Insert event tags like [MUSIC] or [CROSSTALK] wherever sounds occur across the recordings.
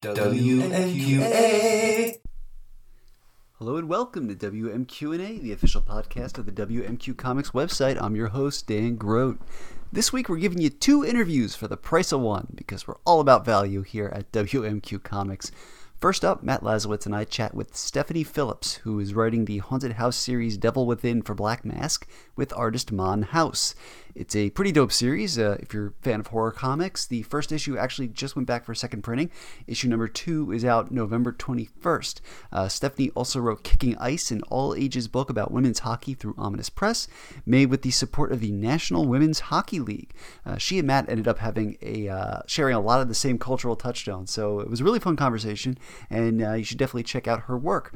WMQA. Hello and welcome to WMQ&A, the official podcast of the WMQ Comics website. I'm your host, Dan Grote. This week we're giving you two interviews for the price of one because we're all about value here at WMQ Comics. First up, Matt Lazorwitz and I chat with Stephanie Phillips, who is writing the Haunted House series Devil Within for Black Mask with artist Maan House. It's a pretty dope series uh, if you're a fan of horror comics. The first issue actually just went back for a second printing. Issue number two is out November 21st. Uh, Stephanie also wrote Kicking Ice, an all ages book about women's hockey through Ominous Press, made with the support of the National Women's Hockey League. Uh, she and Matt ended up having a uh, sharing a lot of the same cultural touchstones, so it was a really fun conversation, and uh, you should definitely check out her work.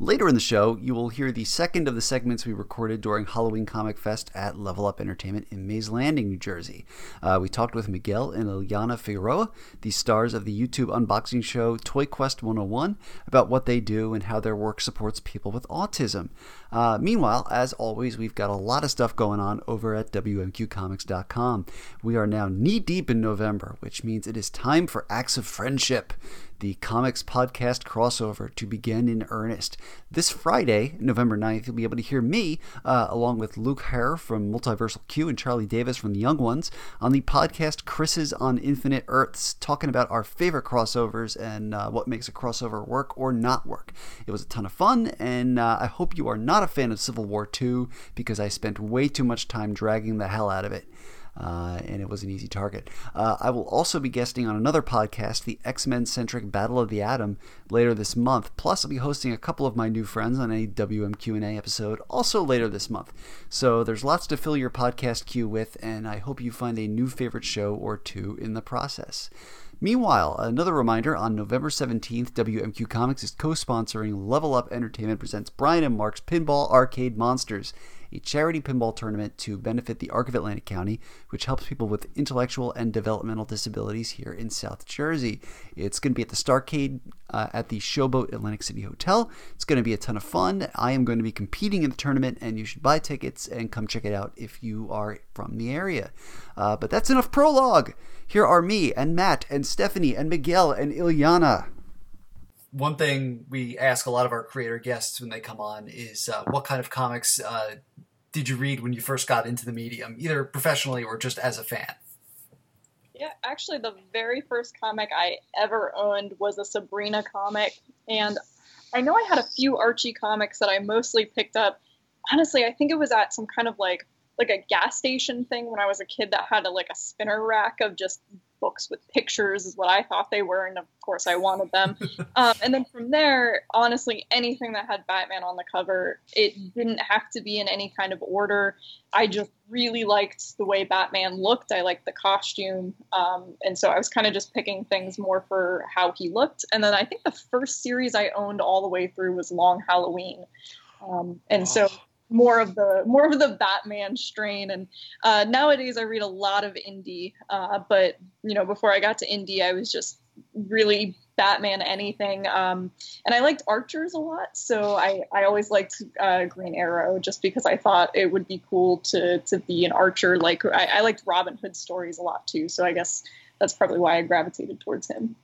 Later in the show, you will hear the second of the segments we recorded during Halloween Comic Fest at Level Up Entertainment in Mays Landing, New Jersey. Uh, we talked with Miguel and Ilyana Figueroa, the stars of the YouTube unboxing show Toy Quest 101, about what they do and how their work supports people with autism. Uh, meanwhile, as always, we've got a lot of stuff going on over at WMQComics.com. We are now knee deep in November, which means it is time for Acts of Friendship the comics podcast crossover to begin in earnest. This Friday, November 9th, you'll be able to hear me, uh, along with Luke Hare from Multiversal Q and Charlie Davis from The Young Ones, on the podcast Crisis on Infinite Earths, talking about our favorite crossovers and uh, what makes a crossover work or not work. It was a ton of fun, and uh, I hope you are not a fan of Civil War 2 because I spent way too much time dragging the hell out of it uh, and it was an easy target. Uh, I will also be guesting on another podcast, the X Men centric Battle of the Atom, later this month. Plus, I'll be hosting a couple of my new friends on a WMQ&A episode also later this month. So there's lots to fill your podcast queue with, and I hope you find a new favorite show or two in the process. Meanwhile, another reminder on November 17th, WMQ Comics is co sponsoring Level Up Entertainment presents Brian and Mark's Pinball Arcade Monsters a charity pinball tournament to benefit the Arc of Atlantic County, which helps people with intellectual and developmental disabilities here in South Jersey. It's going to be at the Starcade uh, at the Showboat Atlantic City Hotel. It's going to be a ton of fun. I am going to be competing in the tournament, and you should buy tickets and come check it out if you are from the area. Uh, but that's enough prologue. Here are me and Matt and Stephanie and Miguel and Ilyana one thing we ask a lot of our creator guests when they come on is uh, what kind of comics uh, did you read when you first got into the medium, either professionally or just as a fan? Yeah, actually, the very first comic I ever owned was a Sabrina comic, and I know I had a few Archie comics that I mostly picked up. Honestly, I think it was at some kind of like like a gas station thing when I was a kid that had a, like a spinner rack of just books with pictures is what I thought they were, and of course I wanted them. um, and then from there, honestly, anything that had Batman on the cover, it didn't have to be in any kind of order. I just really liked the way Batman looked. I liked the costume, um, and so I was kind of just picking things more for how he looked. And then I think the first series I owned all the way through was Long Halloween. Um, and oh. so more of the more of the Batman strain. And uh, nowadays, I read a lot of indie. Uh, but you know, before I got to indie, I was just really Batman anything. Um, and I liked Archers a lot, so I, I always liked uh, Green Arrow just because I thought it would be cool to to be an Archer. Like I, I liked Robin Hood stories a lot too, so I guess that's probably why I gravitated towards him.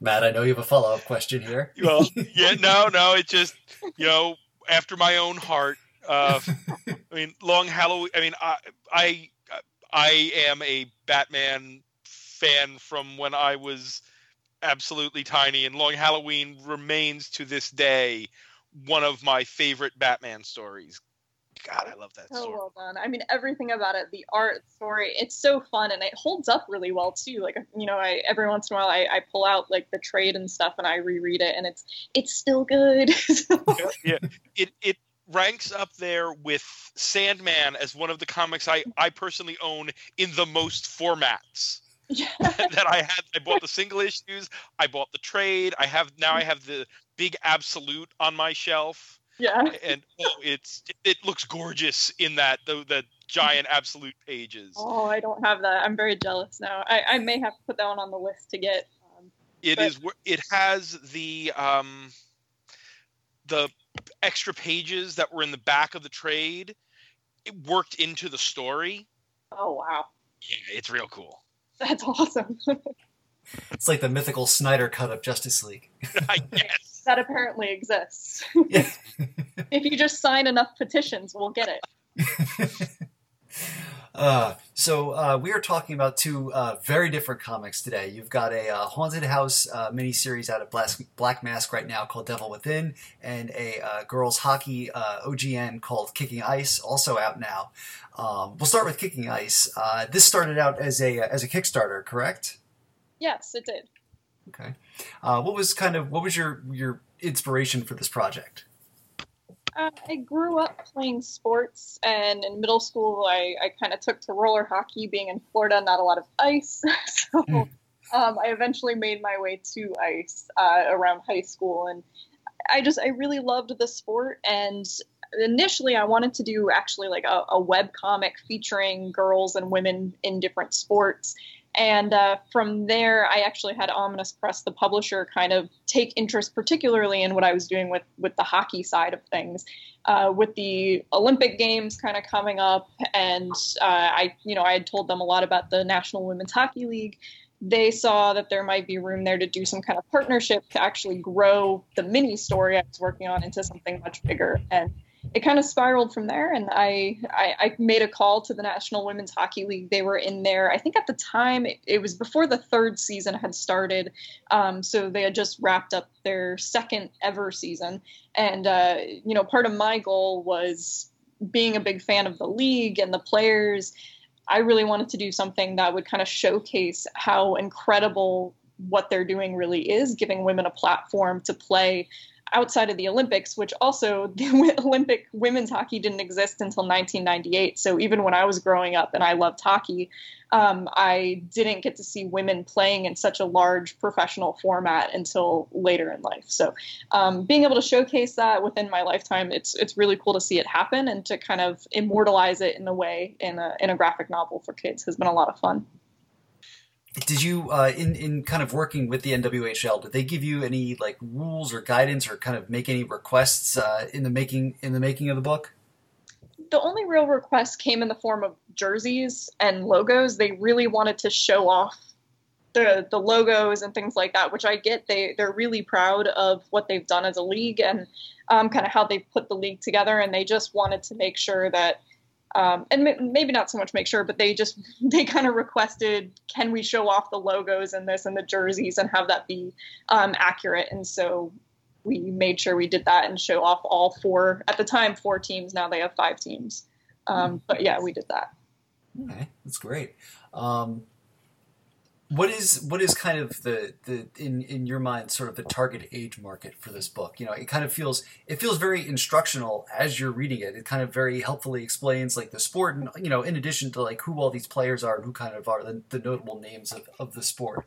Matt, I know you have a follow up question here. well, yeah, no, no, it just you know after my own heart. Uh, I mean, Long Halloween. I mean, I, I I am a Batman fan from when I was absolutely tiny, and Long Halloween remains to this day one of my favorite Batman stories. God, I love that so well done. I mean, everything about it, the art, story, it's so fun and it holds up really well too. Like, you know, I every once in a while I, I pull out like the trade and stuff and I reread it and it's it's still good. [LAUGHS] yeah, yeah, it it ranks up there with Sandman as one of the comics I mm-hmm. I personally own in the most formats. Yeah. [LAUGHS] that I had. I bought the single issues. I bought the trade. I have now. I mm-hmm. have the big absolute on my shelf. Yeah. And oh, it's it looks gorgeous in that the the giant absolute pages. Oh, I don't have that. I'm very jealous now. I, I may have to put that one on the list to get. Um, it but... is. It has the um the extra pages that were in the back of the trade. It worked into the story. Oh wow. Yeah, it's real cool. That's awesome. [LAUGHS] it's like the mythical Snyder cut of Justice League. [LAUGHS] I guess. That apparently exists. Yeah. [LAUGHS] if you just sign enough petitions, we'll get it. [LAUGHS] Uh, so uh, we are talking about two uh, very different comics today. You've got a uh, haunted house uh, miniseries out of Black, Black Mask right now called Devil Within, and a uh, girls hockey uh, OGN called Kicking Ice, also out now. Um, we'll start with Kicking Ice. Uh, this started out as a as a Kickstarter, correct? Yes, it did. Okay. Uh, what was kind of what was your your inspiration for this project? Uh, I grew up playing sports, and in middle school, I, I kind of took to roller hockey. Being in Florida, not a lot of ice, [LAUGHS] so Mm. um, I eventually made my way to ice uh, around high school, and I just I really loved the sport. And initially, I wanted to do actually like a, a web comic featuring girls and women in different sports. And uh, from there, I actually had Ominous Press, the publisher, kind of take interest, particularly in what I was doing with with the hockey side of things, uh, with the Olympic Games kind of coming up, and uh, I, you know, I had told them a lot about the National Women's Hockey League. They saw that there might be room there to do some kind of partnership to actually grow the mini story I was working on into something much bigger, and it kind of spiraled from there. And I, I i made a call to the national women's hockey league. They were in there. I think at the time it, it was before the third season had started. Um, so they had just wrapped up their second ever season. And uh, you know part of my goal was being a big fan of the league and the players. I really wanted to do something that would kind of showcase how incredible what they're doing really is giving women a platform to play outside of the Olympics, which also [LAUGHS] the Olympic women's hockey didn't exist until 1998. So even when I was growing up and I loved hockey, um, I didn't get to see women playing in such a large professional format until later in life. So um, being able to showcase that within my lifetime, it's it's really cool to see it happen and to kind of immortalize it in a way in a in a graphic novel for kids has been a lot of fun. Did you, uh, in in kind of working with the NWHL, did they give you any like rules or guidance, or kind of make any requests uh, in the making in the making of the book? the only real requests came in the form of jerseys and logos. They really wanted to show off the the logos and things like that, which I get. They they're really proud of what they've done as a league and um, kind of how they've put the league together, and they just wanted to make sure that. Um, and m- maybe not so much make sure, but they just [LAUGHS] they kind of requested, can we show off the logos and this and the jerseys and have that be um, accurate? And so we made sure we did that and show off all four at the time four teams now they have five teams um, but yeah we did that Okay, that's great. Um, what is what is kind of the the in in your mind sort of the target age market for this book? You know, it kind of feels it feels very instructional as you're reading it. It kind of very helpfully explains like the sport, and you know, in addition to like who all these players are and who kind of are the, the notable names of, of the sport.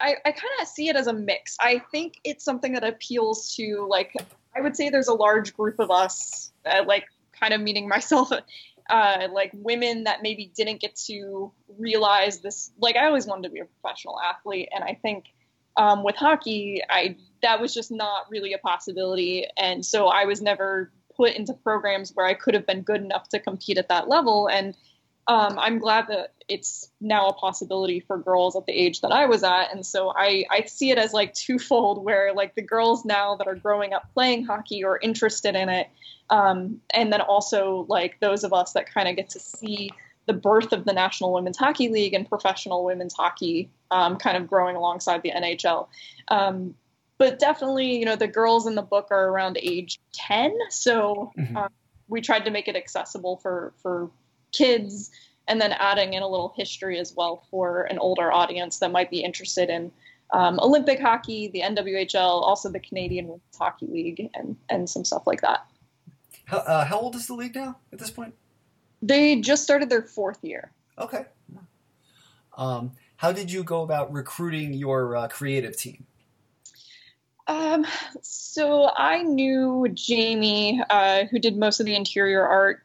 i, I kind of see it as a mix i think it's something that appeals to like i would say there's a large group of us uh, like kind of meaning myself uh, like women that maybe didn't get to realize this like i always wanted to be a professional athlete and i think um, with hockey i that was just not really a possibility and so i was never put into programs where i could have been good enough to compete at that level and um, i'm glad that it's now a possibility for girls at the age that i was at and so i i see it as like twofold where like the girls now that are growing up playing hockey or interested in it um, and then also like those of us that kind of get to see the birth of the National Women's Hockey League and professional women's hockey um, kind of growing alongside the NHL. Um, but definitely, you know, the girls in the book are around age 10. So Mhm. um, we tried to make it accessible for, for kids and then adding in a little history as well for an older audience that might be interested in um, Olympic hockey, the NWHL, also the Canadian Women's Hockey League, and, and some stuff like that. How, uh, how old is the league now at this point? They just started their fourth year. Okay. Um, how did you go about recruiting your uh, creative team? Um, so I knew Jamie, uh, who did most of the interior art,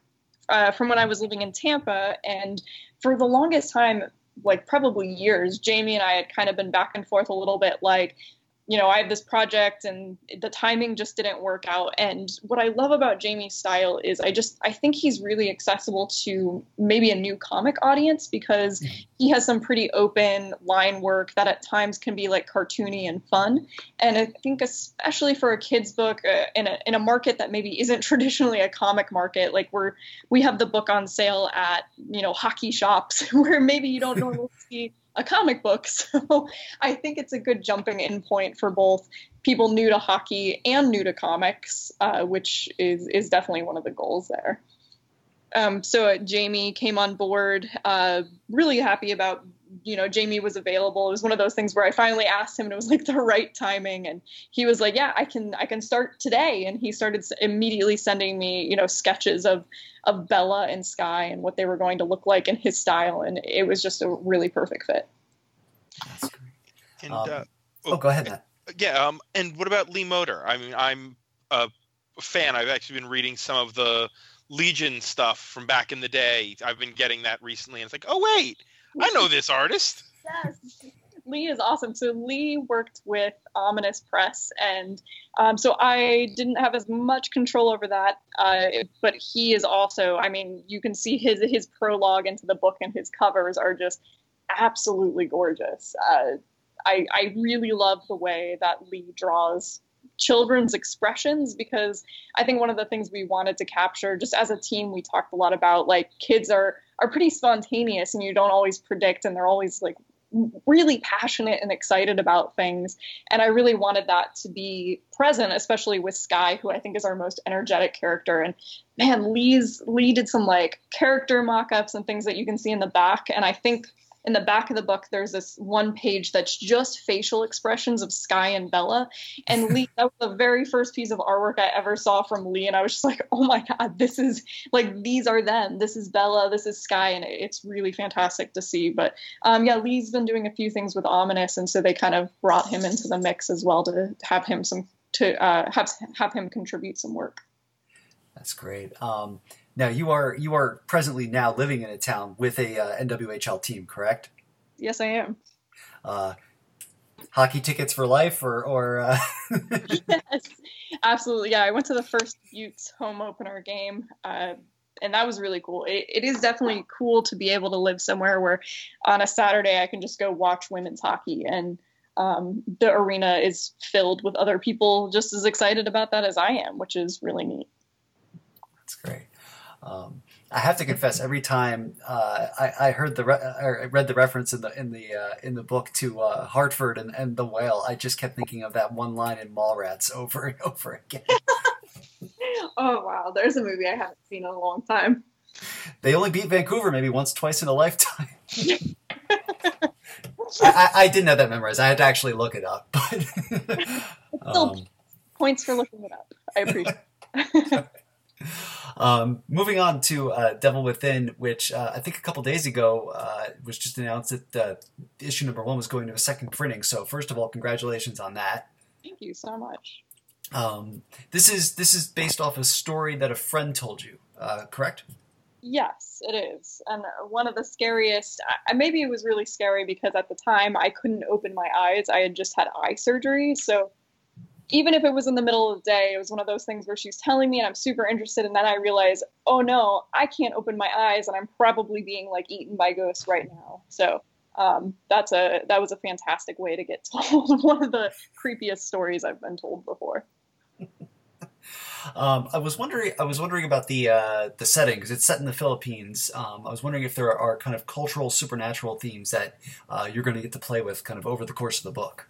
uh, from when I was living in Tampa, and for the longest time, like probably years, Jamie and I had kind of been back and forth a little bit, like you know, I have this project and the timing just didn't work out. And what I love about Jamie's style is I just I think he's really accessible to maybe a new comic audience because mm-hmm. he has some pretty open line work that at times can be like cartoony and fun. And I think especially for a kids book uh, in a in a market that maybe isn't [LAUGHS] traditionally a comic market, like we're we have the book on sale at you know hockey shops [LAUGHS] where maybe you don't normally [LAUGHS] see a comic book. [LAUGHS] So I think it's a good jumping in point for both people new to hockey and new to comics, uh, which is is definitely one of the goals there. Um, so uh, Jamie came on board, uh, really happy about you know Jamie was available. It was one of those things where I finally asked him, and it was like [LAUGHS] the right timing, and he was like, "Yeah, I can I can start today." And he started immediately sending me you know sketches of of Bella and Sky and what they were going to look like in his style, and it was just a really perfect fit. That's great. And, um, uh, oh, go ahead, Matt. Yeah, um, and what about Lee Moder? I mean, I'm a fan. I've actually been reading some of the Legion stuff from back in the day. I've been getting that recently, and it's like, oh wait, I know this artist. Yes. Lee is awesome. So Lee worked with Ominous Press, and um, so I didn't have as much control over that. Uh, but he is also, I mean, you can see his his prologue into the book, and his covers are just absolutely gorgeous. Uh, I I really love the way that Lee draws children's expressions because I think one of the things we wanted to capture just as a team we talked a lot about like kids are are pretty spontaneous and you don't always predict and they're always like really passionate and excited about things. And I really wanted that to be present especially with Sky who I think is our most energetic character. And man Lee's Lee did some like character mock-ups and things that you can see in the back. And I think in the back of the book, there's this one page that's just facial expressions of Sky and Bella. And [LAUGHS] Lee, that was the very first piece of artwork I ever saw from Lee. And I was just like, oh my God, this is like, these are them. This is Bella. This is Sky. And it's really fantastic to see. But um, yeah, Lee's been doing a few things with Ominous. And so they kind of brought him into the mix as well to have him some, to uh, have, have him contribute some work. That's great. Um, now you are you are presently now living in a town with a uh, NWHL team, correct? Yes, I am. Uh, hockey tickets for life, or or uh... [LAUGHS] yes, absolutely. Yeah, I went to the first Beauts home opener game. Uh, and that was really cool. It, it is definitely cool to be able to live somewhere where on a Saturday I can just go watch women's hockey and um, the arena is filled with other people just as excited about that as I am, which is really neat. That's great. Um, I have to confess, every time uh, I, I, heard the re- or read the reference in the in the uh, in the book to uh, Hartford and, and the whale, I just kept thinking of that one line in Mallrats over and [LAUGHS] over again. [LAUGHS] oh wow, there's a movie I haven't seen in a long time. They only beat Vancouver maybe once, twice in a lifetime. [LAUGHS] I, I, didn't have that memorized. I had to actually look it up. But still, um, points for looking it up. I appreciate. Um, moving on to uh, Devil Within, which uh, I think a couple days ago uh, was just announced that uh, issue number one was going to a second printing. So first of all, congratulations on that. Thank you so much. Um, this is this is based off a story that a friend told you, uh, correct? Yes, it is. And one of the scariest, maybe it was really scary because at the time I couldn't open my eyes. I had just had eye surgery. So even if it was in the middle of the day, it was one of those things where she's telling me and I'm super interested. And then I realize, oh no, I can't open my eyes and I'm probably being like eaten by ghosts right now. So um, that's a, that was a fantastic way to get [LAUGHS] told one of the creepiest stories I've been told before. [LAUGHS] Um, I was wondering. I was wondering about the uh, the setting because it's set in the Philippines. Um, I was wondering if there are kind of cultural, supernatural themes that uh, you're going to get to play with, kind of over the course of the book.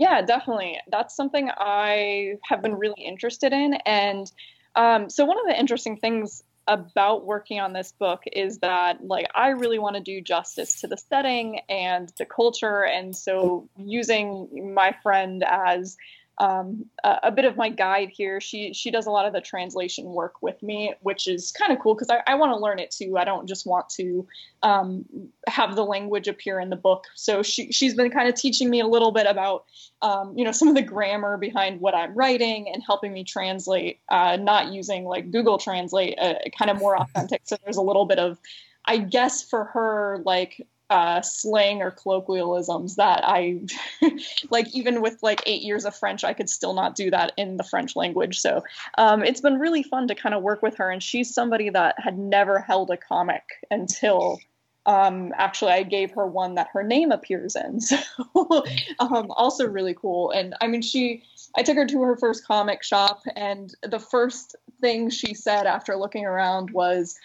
Yeah, definitely. That's something I have been really interested in. And um, so, one of the interesting things about working on this book is that, like, I really want to do justice to the setting and the culture. And so, using my friend as um, a, a, bit of my guide here. She she does a lot of the translation work with me, which is kind of cool because I, I want to learn it too. I don't just want to um, have the language appear in the book. So she she's been kind of teaching me a little bit about um, you know some of the grammar behind what I'm writing and helping me translate, uh, not using like Google Translate, uh, kind of more [LAUGHS] authentic. So there's a little bit of I guess for her like uh, slang or colloquialisms that I [LAUGHS] like. Even with like eight years of French, I could still not do that in the French language. So um, it's been really fun to kind of work with her, and she's somebody that had never held a comic until um, actually I gave her one that her name appears in. [LAUGHS] So um, also really cool. And I mean, she, I took her to her first comic shop, and the first thing she said after looking around was,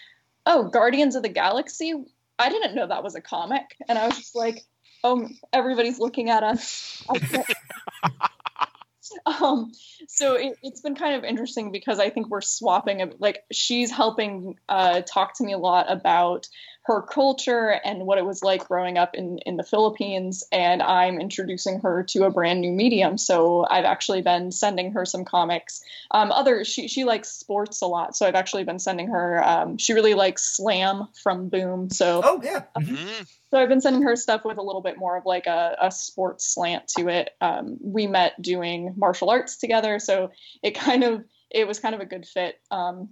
"Oh, Guardians of the Galaxy. I didn't know that was a comic." And I was just like, "Oh, everybody's looking at us." [LAUGHS] um, so it, has been kind of interesting because I think we're swapping. Like she's helping uh, talk to me a lot about her culture and what it was like growing up in, in the Philippines. And I'm introducing her to a brand new medium. So I've actually been sending her some comics. Um, other she she likes sports a lot, so I've actually been sending her. Um, she really likes Slam from Boom. So oh yeah. Mm-hmm. So I've been sending her stuff with a little bit more of like a, a sports slant to it. Um, we met doing martial arts together, so it kind of it was kind of a good fit. Um,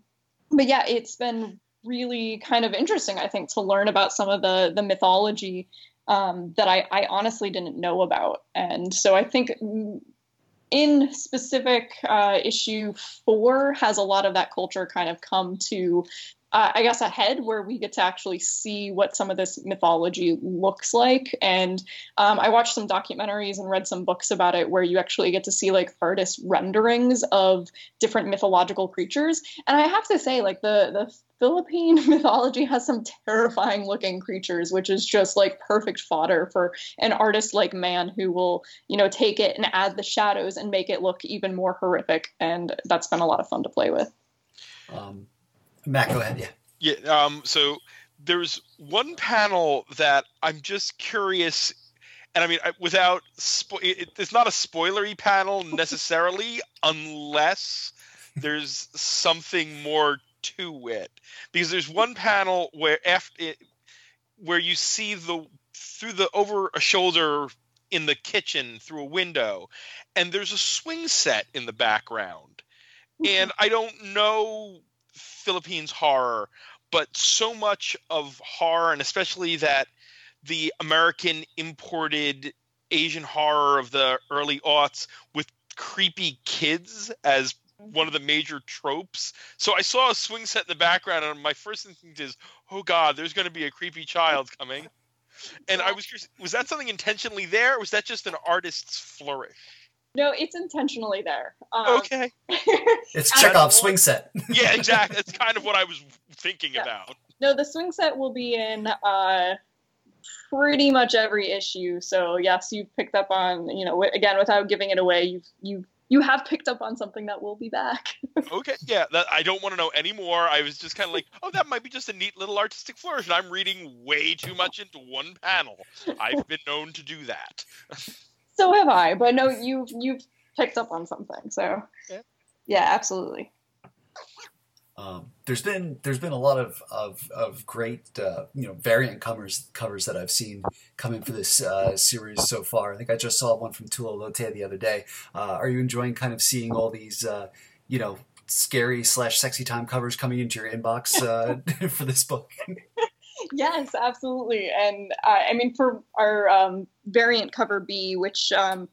but yeah, it's been really kind of interesting, I think, to learn about some of the the mythology um, that I, I honestly didn't know about. And so I think in specific uh, issue four has a lot of that culture kind of come to uh, I guess ahead where we get to actually see what some of this mythology looks like. And um, I watched some documentaries and read some books about it where you actually get to see like artist renderings of different mythological creatures. And I have to say, like the the Philippine [LAUGHS] mythology has some terrifying looking creatures, which is just like perfect fodder for an artist like Maan who will, you know, take it and add the shadows and make it look even more horrific. And that's been a lot of fun to play with. Um, Matt, go ahead. Yeah. Yeah. Um, so there's one panel that I'm just curious, and I mean, without spo- it, it's not a spoilery panel [LAUGHS] necessarily, unless there's something more to it. Because there's one panel where after it, where you see the through the over a shoulder in the kitchen through a window, and there's a swing set in the background, and I don't know Philippines horror, but so much of horror, and especially that the American imported Asian horror of the early aughts with creepy kids as one of the major tropes. So I saw a swing set in the background, and my first instinct is, "Oh God, there's going to be a creepy child coming." And I was curious, was that something intentionally there, or was that just an artist's flourish? No, it's intentionally there. Um, okay. [LAUGHS] it's Chekhov's swing set. yeah, exactly. That's kind of what I was thinking yeah. about. No, the swing set will be in uh, pretty much every issue. So yes, you picked up on you know again without giving it away. You've you you have picked up on something that will be back. [LAUGHS] okay, yeah. That, I don't want to know anymore. I was just kind of like, oh, that might be just a neat little artistic flourish. And I'm reading way too much into one panel. I've been known to do that. [LAUGHS] so have I. But no, you you've picked up on something. So yeah, yeah absolutely. Um, there's been there's been a lot of of, of great uh, you know variant covers covers that I've seen coming for this uh, series so far. I think I just saw one from Tula Lotay the other day. Uh, are you enjoying kind of seeing all these uh, you know scary slash sexy time covers coming into your inbox uh, [LAUGHS] for this book? [LAUGHS] yes, absolutely. And uh, I mean for our um, variant cover B, which um,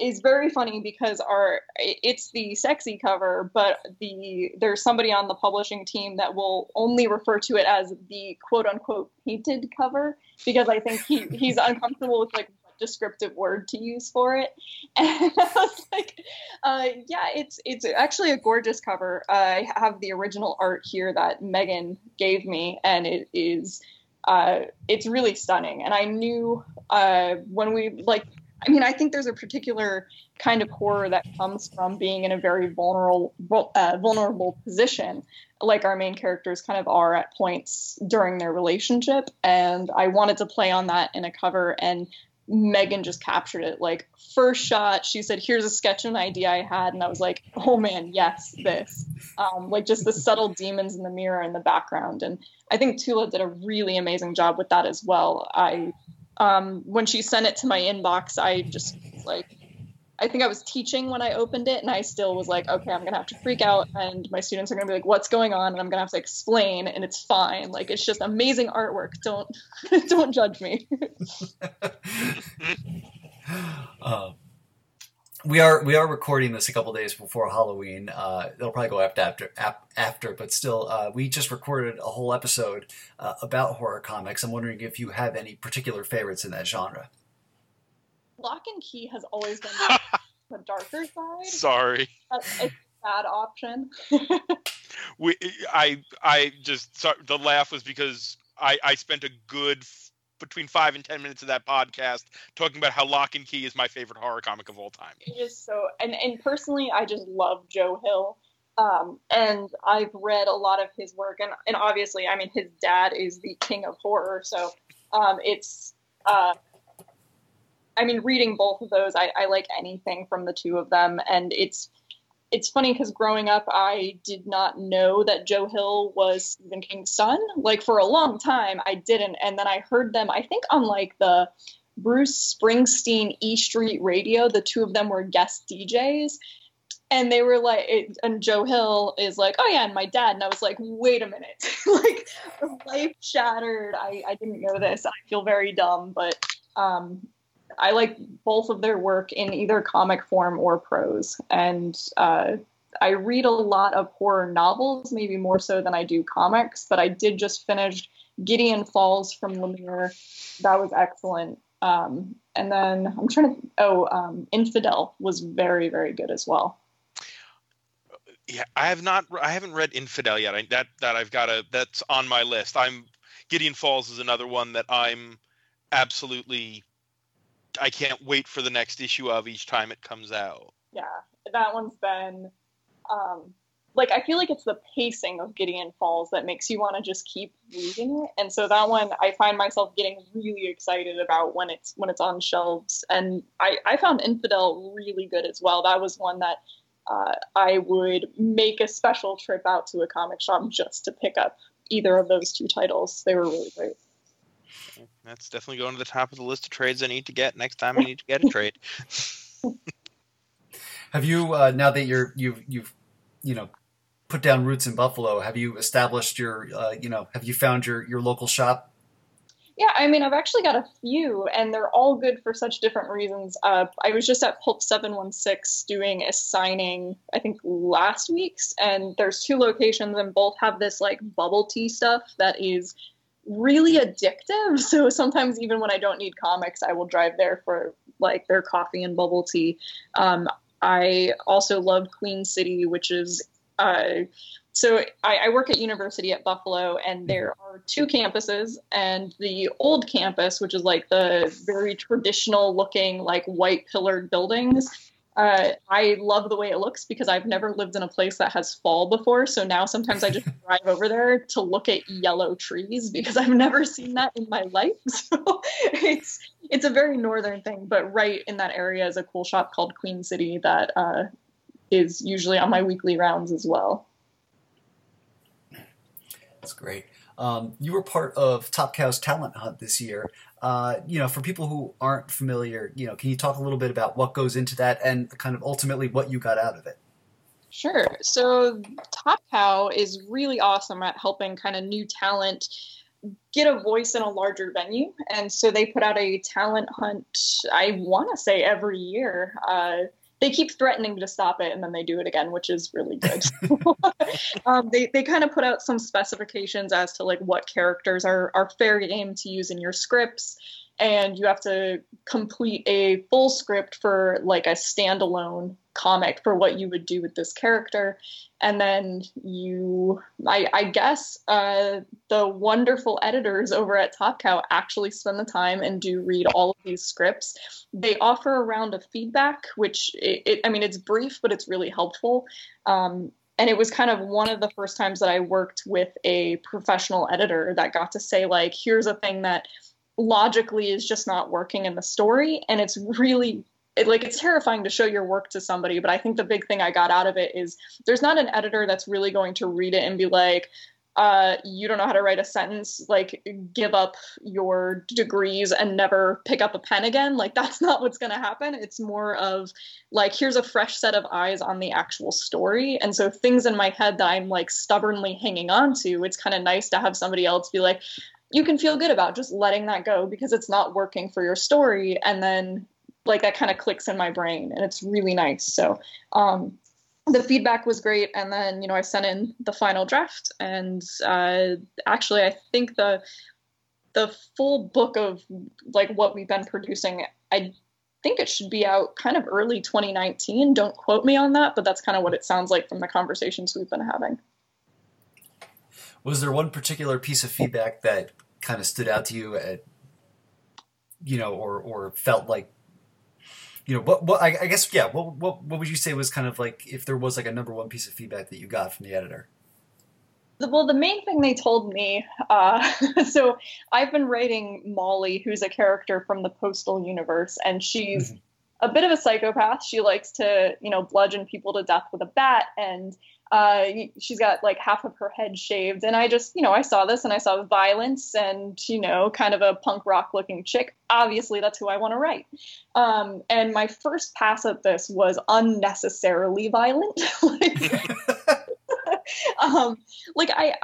is very funny because our it's the sexy cover, but the there's somebody on the publishing team that will only refer to it as the quote unquote painted cover because I think he he's uncomfortable with like descriptive word to use for it. [LAUGHS] And I was like, uh, yeah, it's it's actually a gorgeous cover. I have the original art here that Megan gave me, and it is. Uh, it's really stunning, and I knew uh, when we like I mean, I think there's a particular kind of horror that comes from being in a very vulnerable, uh, vulnerable position, like our main characters kind of are at points during their relationship. And I wanted to play on that in a cover, and Megan just captured it. Like first shot, she said, "Here's a sketch and idea I had," and I was like, "Oh man, yes, this." Um, like just the subtle demons in the mirror in the background, and I think Tula did a really amazing job with that as well. I um, when she sent it to my inbox, I just like, I think I was teaching when I opened it, and I still was like, okay, I'm gonna have to freak out, and my students are gonna be like, what's going on, and I'm gonna have to explain, and it's fine. Like it's just amazing artwork. Don't [LAUGHS] don't judge me. [LAUGHS] um, we are we are recording this a couple days before Halloween. Uh, it'll probably go after after after, but still, uh, we just recorded a whole episode uh, about horror comics. I'm wondering if you have any particular favorites in that genre. Locke and Key has always been [LAUGHS] the darker side. Sorry, it's a bad option. [LAUGHS] we, I, I just sorry, the laugh was because I, I spent a good between five and ten minutes of that podcast talking about how Locke and Key is my favorite horror comic of all time. It is so, and and personally, I just love Joe Hill. Um, and I've read a lot of his work, and, and obviously, I mean, his dad is the king of horror, so um, it's uh, I mean, reading both of those, I, I like anything from the two of them, and it's it's funny because growing up, I did not know that Joe Hill was Stephen King's son. Like for a long time, I didn't, and then I heard them. I think on like the Bruce Springsteen E Street Radio, the two of them were guest DJs, and they were like, it, and Joe Hill is like, oh yeah, and my dad, and I was like, wait a minute, [LAUGHS] like life shattered. I I didn't know this. I feel very dumb, but um, I like both of their work in either comic form or prose, and uh, I read a lot of horror novels, maybe more so than I do comics. But I did just finish Gideon Falls from Lemire. That was excellent. Um, and then I'm trying to. Oh, um, Infidel was very very good as well. Yeah, I have not. I haven't read Infidel yet. I, that that I've got a. That's on my list. I'm Gideon Falls is another one that I'm absolutely I can't wait for the next issue of each time it comes out. Yeah, that one's been um, like I feel like it's the pacing of Gideon Falls that makes you want to just keep reading it, and so that one I find myself getting really excited about when it's when it's on shelves. And I I found Infidel really good as well. That was one that uh, I would make a special trip out to a comic shop just to pick up either of those two titles. They were really great. That's definitely going to the top of the list of trades I need to get next time I need to get a [LAUGHS] trade. have you uh, now that you're you've you've you know put down roots in Buffalo? Have you established your uh, you know have you found your your local shop? Yeah, I mean, I've actually got a few, and they're all good for such different reasons. Uh, I was just at Pulp 716 doing a signing, I think last week's, and there's two locations, and both have this like bubble tea stuff that is really addictive. [LAUGHS] So sometimes even when I don't need comics, I will drive there for like their coffee and bubble tea. Um, I also love Queen City, which is uh, so I, I, work at University at Buffalo, and mm-hmm. there are two campuses. And the old campus, which is like the very traditional looking, like white pillared buildings, uh, I love the way it looks because I've never lived in a place that has fall before. So now sometimes I just [LAUGHS] drive over there to look at yellow trees because I've never seen that in my life. [LAUGHS] So it's it's a very northern thing, but right in that area is a cool shop called Queen City that uh, is usually on my weekly rounds as well. That's great. Um, you were part of Top Cow's talent hunt this year. Uh, you know, for people who aren't familiar, you know, can you talk a little bit about what goes into that and kind of ultimately what you got out of it? Sure. So Top Cow is really awesome at helping kind of new talent get a voice in a larger venue. And so they put out a talent hunt, I want to say every year. Uh, they keep threatening to stop it and then they do it again, which is really good. [LAUGHS] um, they they kind of put out some specifications as to like what characters are are fair game to use in your scripts, and you have to complete a full script for like a standalone comic for what you would do with this character. And then you i, I guess uh, the wonderful editors over at top cow actually spend the time and do read all of these scripts. They offer a round of feedback which it, it, i mean it's brief but it's really helpful. Um, and it was kind of one of the first times that i worked with a professional editor that got to say like here's a thing that logically is just not working in the story. And it's really it, like it's terrifying to show your work to somebody but i think the big thing i got out of it is there's not an editor that's really going to read it and be like uh, you don't know how to write a sentence, like give up your degrees and never pick up a pen again. Like that's [LAUGHS] not what's going to happen. It's more of like here's a fresh set of eyes on the actual story. And so things in my head that I'm like stubbornly hanging on to, it's kind of nice to have somebody else be like, you can feel good about just letting that go because it's not working for your story. And then like that kind of clicks in my brain and it's really nice. So um, the feedback was great and then you know i sent in the final draft and uh, actually i think the the full book of like what we've been producing i think it should be out kind of early 2019 don't quote me on that but that's kind of what it sounds like from the conversations we've been having was there one particular piece of feedback that kind of stood out to you at you know or or felt like you know what what I, I, guess yeah what, what what would you say was kind of like if there was like a number one piece of feedback that you got from the editor well the main thing they told me uh, [LAUGHS] so i've been writing molly who's a character from the postal universe and she's mm-hmm. A bit of a psychopath. She likes to you know bludgeon people to death with a bat and uh, she's got like half of her head shaved. And i just you know i saw this and i saw violence and you know kind of a punk rock looking chick. Obviously that's who i want to write. Um, and my first pass at this was unnecessarily violent. [LAUGHS] Like, [LAUGHS] um, like i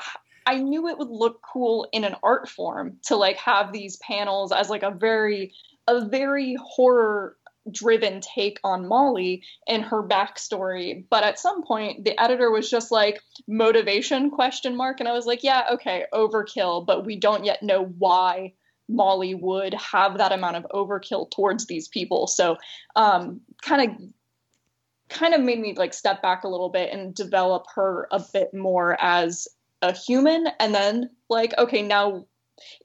I knew it would look cool in an art form to like have these panels as like a very a very horror driven take on Molly and her backstory. But at some point, the editor was just like motivation question mark, and I was like, yeah, okay, overkill, but we don't yet know why Molly would have that amount of overkill towards these people. So, um, kind of kind of made me like step back a little bit and develop her a bit more as a human and then like okay now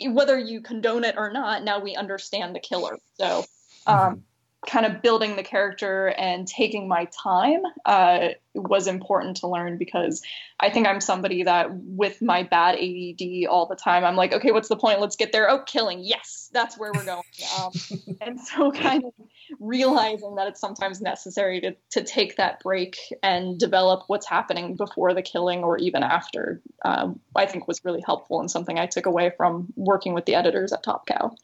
whether you condone it or not now we understand the killer so um, kind of building the character and taking my time uh, was important to learn because I think I'm somebody that with my bad ADD all the time, I'm like, okay, what's the point? Let's get there. Oh, killing. Yes, that's where we're going. [LAUGHS] Um, and so [LAUGHS] kind of realizing that it's sometimes necessary to, to take that break and develop what's happening before the killing or even after, um, I think was really helpful and something I took away from working with the editors at Top Cow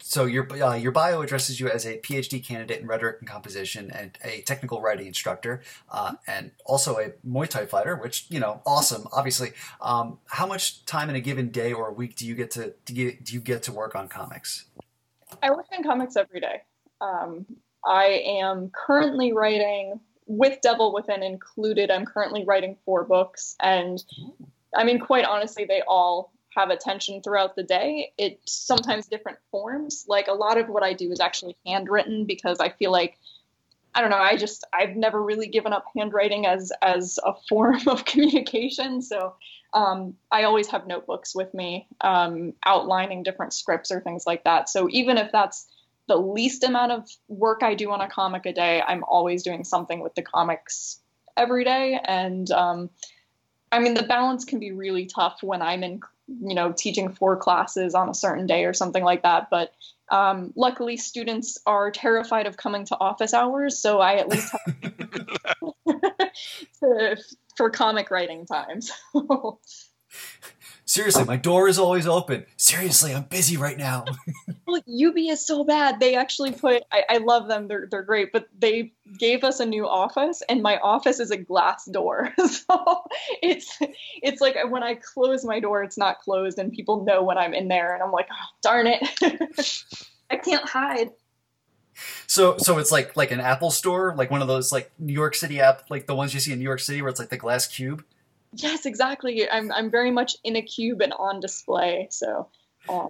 so your uh, your bio addresses you as a PhD candidate in rhetoric and composition and a technical writing instructor, uh, and also a Muay Thai fighter, which you know, awesome. Obviously, um, how much time in a given day or a week do you get to do you, do you get to work on comics? I work on comics every day. Um, I am currently writing with Devil Within included. I'm currently writing four books, and I mean, quite honestly, they all have attention throughout the day. It's sometimes different forms. Like a lot of what I do is actually handwritten because I feel like I don't know, I just I've never really given up handwriting as as a [LAUGHS] form of communication. So um, I always have notebooks with me um, outlining different scripts or things like that. So even if that's the least amount of work I do on a comic a day, I'm always doing something with the comics every day. And um, I mean, the balance can be really tough when I'm in you know teaching four classes on a certain day or something like that. But um, luckily students are terrified of coming to office hours so i at least have [LAUGHS] [LAUGHS] to, for comic writing times [LAUGHS] seriously, my door is always open. Seriously, I'm busy right now. [LAUGHS] well, UB is so bad. They actually put, I, I, love them. They're, they're great, but they gave us a new office and my office is a glass door. [LAUGHS] so it's, it's like when I close my door, it's not closed and people know when I'm in there and I'm like, oh, darn it. [LAUGHS] I can't hide. So so it's like like an Apple store, like one of those like New York City app, like the ones you see in New York City where it's like the glass cube. Yes, exactly. I'm I'm very much in a cube and on display. So, um,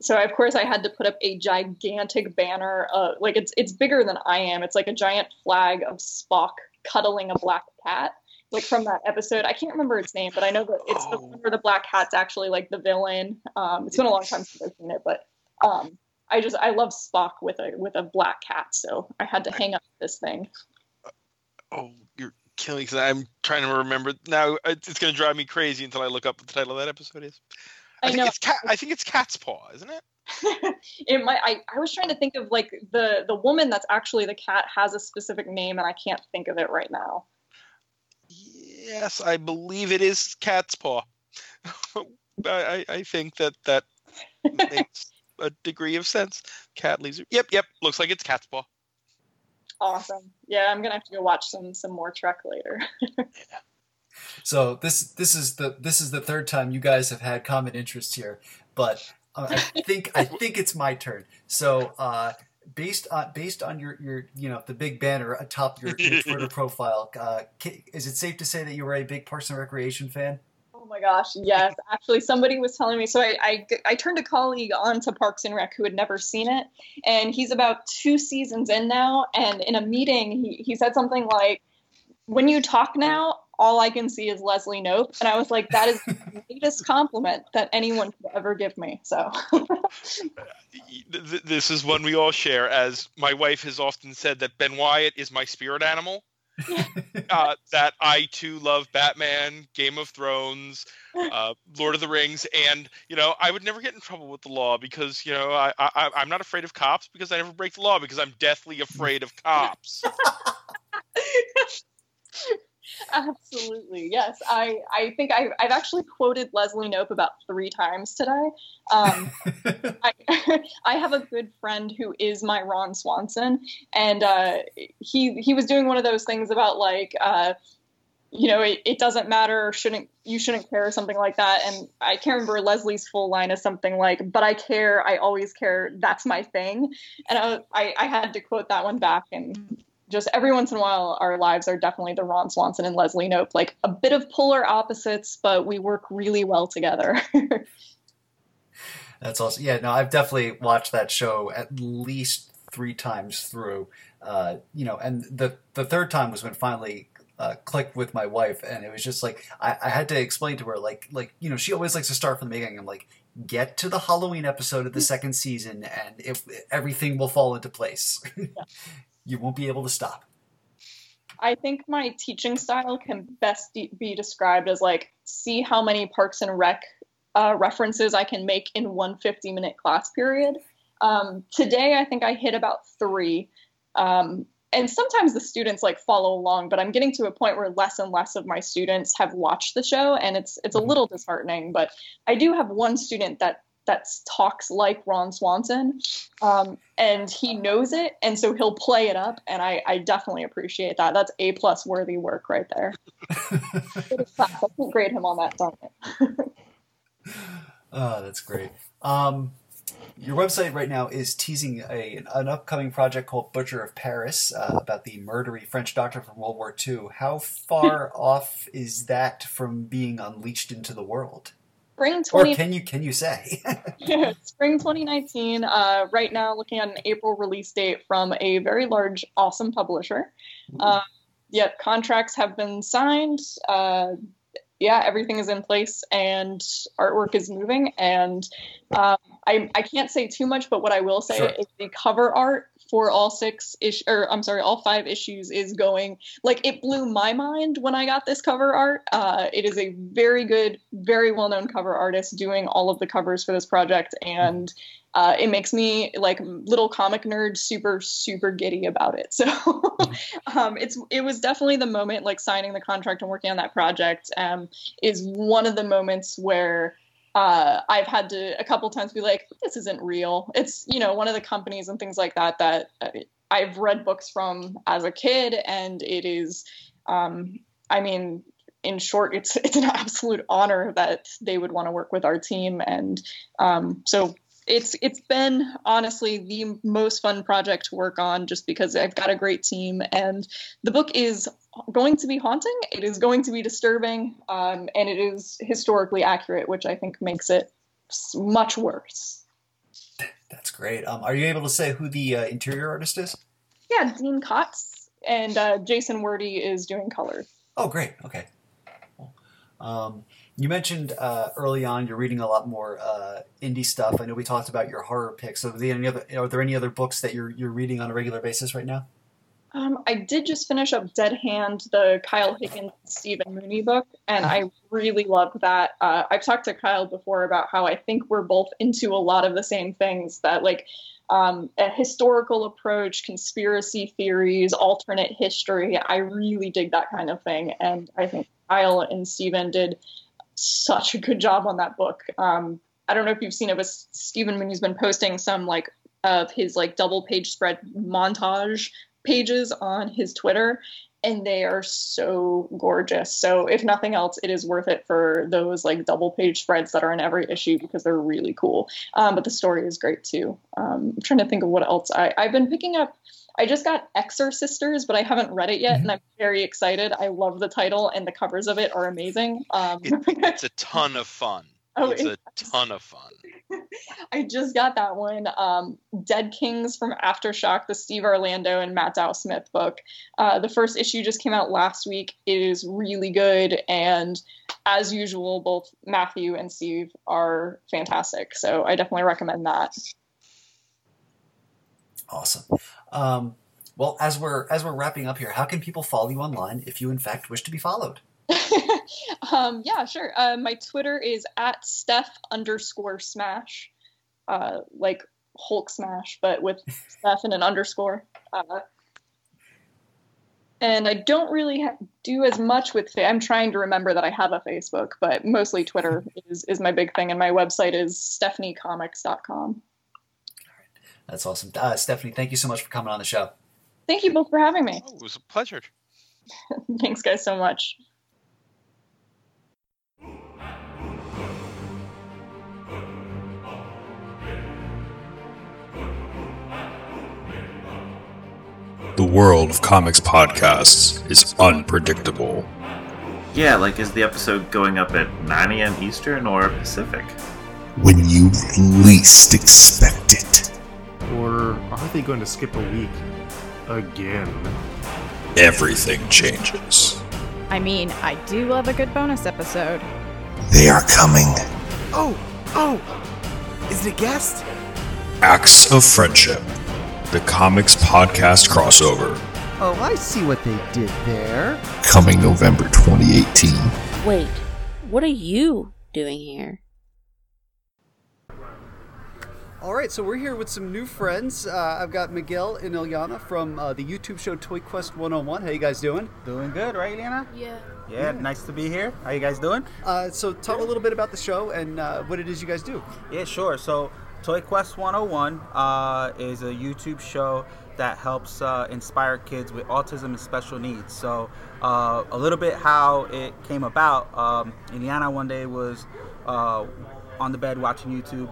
so of course I had to put up a gigantic banner. Uh, like it's it's bigger than I am. It's like a giant flag of Spock cuddling a black cat. Like from that episode, I can't remember its name, but I know that it's oh. the one where the black cat's actually like the villain. Um, it's been a long time since I've seen it, but um, I just I love Spock with a with a black cat, so I had to hang up this thing. Oh, you're killing because I'm trying to remember now. It's going to drive me crazy until I look up what the title of that episode is. I, I think know. It's cat. I think it's Cat's Paw, isn't it? [LAUGHS] it might. I, I was trying to think of like the the woman that's actually the cat has a specific name, and I can't think of it right now. Yes, I believe it is Cat's Paw. [LAUGHS] I, I think that that [LAUGHS] makes a degree of sense. Cat laser. Yep, yep. Looks like it's cat's paw. Awesome. Yeah, I'm gonna have to go watch some some more Trek later. [LAUGHS] So this this is the this is the third time you guys have had common interests here, but uh, I [LAUGHS] think I think it's my turn. So uh, based on based on your your you know the big banner atop your, your Twitter [LAUGHS] profile, uh, is it safe to say that you were a big Parks and Recreation fan? Oh my gosh, yes. Actually, somebody was telling me. So I, I, I turned a colleague on to Parks and Rec who had never seen it, and he's about two seasons in now. And in a meeting, he, he said something like, "When you talk now, all I can see is Leslie Knope," and I was like, "That is the [LAUGHS] greatest compliment that anyone could ever give me." So [LAUGHS] This is one we all share. As my wife has often said, that Ben Wyatt is my spirit animal. [LAUGHS] uh, that I too love Batman, Game of Thrones, [LAUGHS] uh, Lord of the Rings, and you know I would never get in trouble with the law because you know I, I I'm not afraid of cops because I never break the law because I'm deathly afraid of cops. [LAUGHS] Absolutely, yes. I, I think I, I've actually quoted Leslie Knope about three times today. Um, [LAUGHS] I, [LAUGHS] I have a good friend who is my Ron Swanson, and uh, he he was doing one of those things about like. Uh, you know, it, it doesn't matter, or shouldn't you shouldn't care, or something like that. And I can't remember Leslie's full line is something like, "But I care, I always care. That's my thing." And I, I, I had to quote that one back, and just every once in a while, our lives are definitely the Ron Swanson and Leslie Knope, like a bit of polar opposites, but we work really well together. [LAUGHS] That's awesome. Yeah, no, I've definitely watched that show at least three times through. Uh, you know, and the the third time was when finally uh, clicked with my wife, and it was just like I, I had to explain to her, like, like you know, she always likes to start from the beginning. I'm like, get to the Halloween episode of the second season, and it, everything will fall into place. [LAUGHS] you won't be able to stop. I think my teaching style can best de- be described as like, see how many Parks and Rec uh, references I can make in one 50 minute class period. Um, today, I think I hit about three. Um, and sometimes the students like follow along, but I'm getting to a point where less and less of my students have watched the show, and it's it's a little disheartening. But I do have one student that that talks like Ron Swanson, um, and he knows it, and so he'll play it up, and I, I definitely appreciate that. That's a plus worthy work right there. [LAUGHS] I can grade him on that assignment. Oh, that's great. Um, your website right now is teasing a, an upcoming project called Butcher of Paris uh, about the murdery French doctor from World War II. How far [LAUGHS] off is that from being unleashed into the world? Spring 20 Or 20- can you can you say? Yeah, [LAUGHS] [LAUGHS] spring 2019. Uh, right now, looking at an April release date from a very large, awesome publisher. Uh, yeah, contracts have been signed. Uh, yeah, everything is in place and artwork is moving. And um, I, I can't say too much, but what I will say Sure. is the cover art for all six ish or I'm sorry, all five issues is going like it blew my mind when I got this cover art. Uh, it is a very good, very well known cover artist doing all of the covers for this project, and uh, it makes me like little comic nerd super super giddy about it. [LAUGHS] So [LAUGHS] um, it's it was definitely the moment like signing the contract and working on that project um, is one of the moments where uh, I've had to a couple times be like, this isn't real. It's you know one of the companies and things like that that I've read books from as a kid, and it is, um, I mean, in short, it's [LAUGHS] it's an absolute honor that they would want to work with our team, and um, so it's it's been honestly the most fun project to work on, just because I've got a great team, and the book is going to be haunting. It is going to be disturbing, um, and it is historically accurate, which I think makes it much worse. That's great. Um, are you able to say who the uh, interior artist is? Yeah, Dean Kotz and uh, Jason Wordie is doing colors. Oh, great. Okay. Cool. Um, you mentioned uh, early on you're reading a lot more uh, indie stuff. I know we talked about your horror picks. Are there any other, are there any other books that you're you're reading on a regular basis right now? Um, I did just finish up Dead Hand, the Kyle Higgins Stephen Mooney book, and I really loved that. Uh, I've talked to Kyle before about how I think we're both into a lot of the same things that, like, um, a historical approach, conspiracy theories, alternate history. I really dig that kind of thing, and I think Kyle and Stephen did such a good job on that book. Um, I don't know if you've seen it, but Stephen Mooney's been posting some like of his like double page spread montage pages on his Twitter, and they are so gorgeous. So if nothing else, it is worth it for those like double page spreads that are in every issue because they're really cool. Um, but the story is great too. Um, I'm trying to think of what else I, I've been picking up. I just got Exorcisters, but I haven't read it yet, Mm-hmm. and I'm very excited. I love the title, and the covers of it are amazing. Um, It, it's a [LAUGHS] ton of fun. Oh, it's a ton of fun. [LAUGHS] I just got that one. Um, Dead Kings from Aftershock, the Steve Orlando and Matt Dow Smith book. Uh, the first issue just came out last week. It is really good, and as usual, both Matthew and Steve are fantastic. So I definitely recommend that. Awesome. Um, well, as we're as we're wrapping up here, how can people follow you online if you in fact wish to be followed? [LAUGHS] um, yeah, sure. Uh, my Twitter is at Steph underscore Smash, uh, like Hulk Smash, but with [LAUGHS] Steph and an underscore. Uh, and I don't really ha- do as much with. Fa- I'm trying to remember that I have a Facebook, but mostly Twitter [LAUGHS] is is my big thing, and my website is stephaniecomics.com. That's awesome. Uh, Stephanie, thank you so much for coming on the show. Thank you both for having me. Oh, it was a pleasure. [LAUGHS] Thanks, guys, so much. The world of comics podcasts is unpredictable. Yeah, like is the episode going up at 9 a.m. Eastern or Pacific? When you least expect it, Or are they going to skip a week? Again. everything changes. I mean, I do love a good bonus episode. They are coming. Oh, oh, is it a guest? Acts of Friendship, the comics podcast crossover, Oh, I see what they did there. coming November 2018. Wait, what are you doing here? All right, so we're here with some new friends. Uh, I've got Miguel and Ilyana from uh, the YouTube show Toy Quest 101. How you guys doing? Doing good, right, Liana? Yeah. Yeah, nice to be here. How you guys doing? Uh, so talk a little bit about the show and uh, what it is you guys do. Yeah, sure. So, Toy Quest 101 uh, is a YouTube show that helps uh, inspire kids with autism and special needs. So, uh, a little bit how it came about. Um, Ileana one day was uh, on the bed watching YouTube,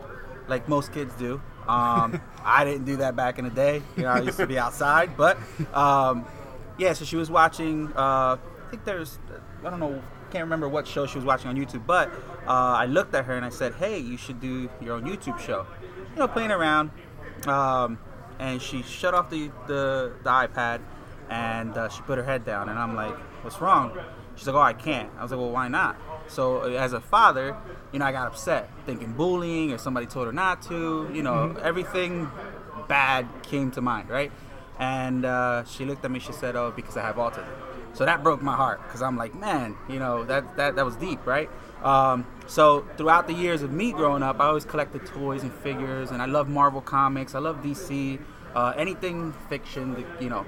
like most kids do. Um, [LAUGHS] I didn't do that back in the day. You know, I used to be outside, but um, yeah. So she was watching. Uh, I think there's, I don't know, can't remember what show she was watching on YouTube, but uh, I looked at her and I said, "Hey, you should do your own YouTube show." You know, playing around, um, and she shut off the the, the iPad and uh, she put her head down, and I'm like, "What's wrong?" She's like, "Oh, I can't." I was like, "Well, why not?" So as a father, you know, I got upset, thinking bullying or somebody told her not to. You know, everything bad came to mind, right? And uh, she looked at me. She said, "Oh, because I have autism." So that broke my heart because I'm like, man, you know, that that that was deep, right? Um, so throughout the years of me growing up, I always collected toys and figures, and I love Marvel comics. I love DC, uh, anything fiction, that, you know,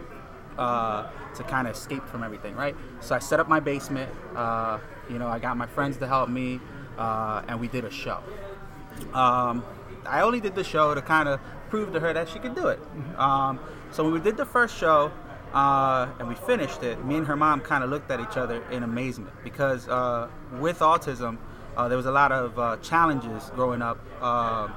uh, to kind of escape from everything, right? So I set up my basement. Uh, you know, I got my friends to help me, uh, and we did a show. Um, I only did the show to kind of prove to her that she could do it. Um, so when we did the first show uh, and we finished it, me and her mom kind of looked at each other in amazement because uh, with autism, uh, there was a lot of uh, challenges growing up uh,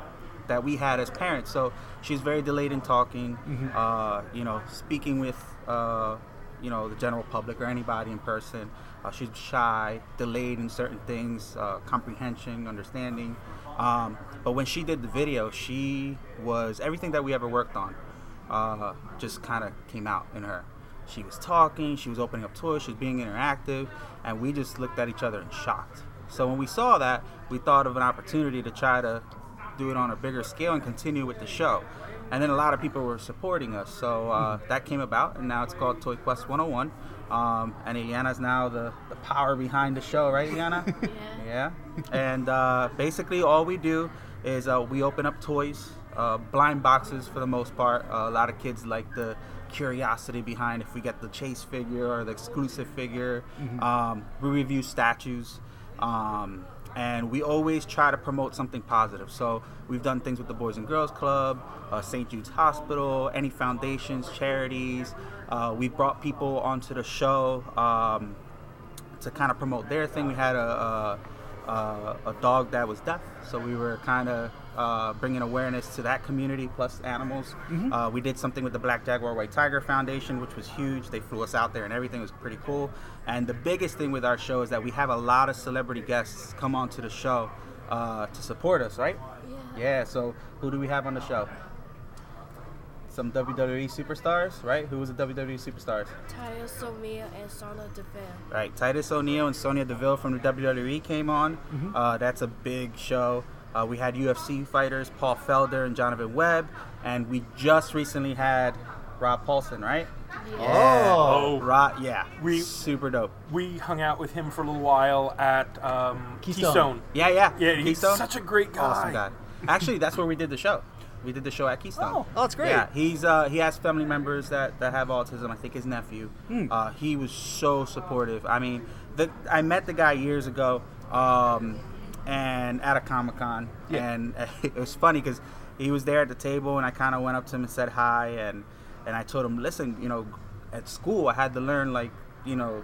that we had as parents. So she's very delayed in talking, uh, you know, speaking with, uh, you know, the general public or anybody in person. Uh, she's shy, delayed in certain things, uh, comprehension, understanding. Um, but when she did the video, she was everything that we ever worked on. Uh, just kind of came out in her. She was talking, she was opening up toys, she was being interactive, and we just looked at each other and shocked. So when we saw that, we thought of an opportunity to try to do it on a bigger scale and continue with the show. And then a lot of people were supporting us, so uh, that came about, and now it's called Toy Quest 101. Um, and Iana's now the, the power behind the show, right, Iana? [LAUGHS] yeah. yeah. And uh, basically, all we do is uh, we open up toys, uh, blind boxes for the most part. Uh, a lot of kids like the curiosity behind if we get the chase figure or the exclusive figure. Um, we review statues. Um, and we always try to promote something positive. So we've done things with the Boys and Girls Club, uh, St. Jude's Hospital, any foundations, charities. Uh, we brought people onto the show um, to kind of promote their thing. We had a, a, a, a dog that was deaf, so we were kind of uh, bringing awareness to that community plus animals. Mhm. Uh, we did something with the Black Jaguar White Tiger Foundation, which was huge. They flew us out there and everything was pretty cool. And the biggest thing with our show is that we have a lot of celebrity guests come onto the show uh, to support us, right? Yeah. Yeah. So who do we have on the show? Some WWE superstars, right? Who was the WWE superstars? Taya Somia and Sana Deville. Right, Titus O'Neil and Sonya Deville from the WWE came on. Mhm. Uh, that's a big show. Uh, we had UFC fighters Paul Felder and Jonathan Webb, and we just recently had Rob Paulsen, right? Yeah. Oh. Rob, yeah, We- super dope. We hung out with him for a little while at um, Keystone. Yeah, yeah, Yeah, he's Keystone? such a great guy. Awesome guy. Actually, that's where we did the show. We did the show at Keystone. Oh, oh, that's great. Yeah, he's uh, he has family members that, that have autism. I think his nephew. Hmm. Uh, he was so supportive. I mean, the, I met the guy years ago, um, and at a Comic Con, Yeah. and [LAUGHS] it was funny because he was there at the table, and I kind of went up to him and said hi, and and I told him, listen, you know, at school I had to learn like you know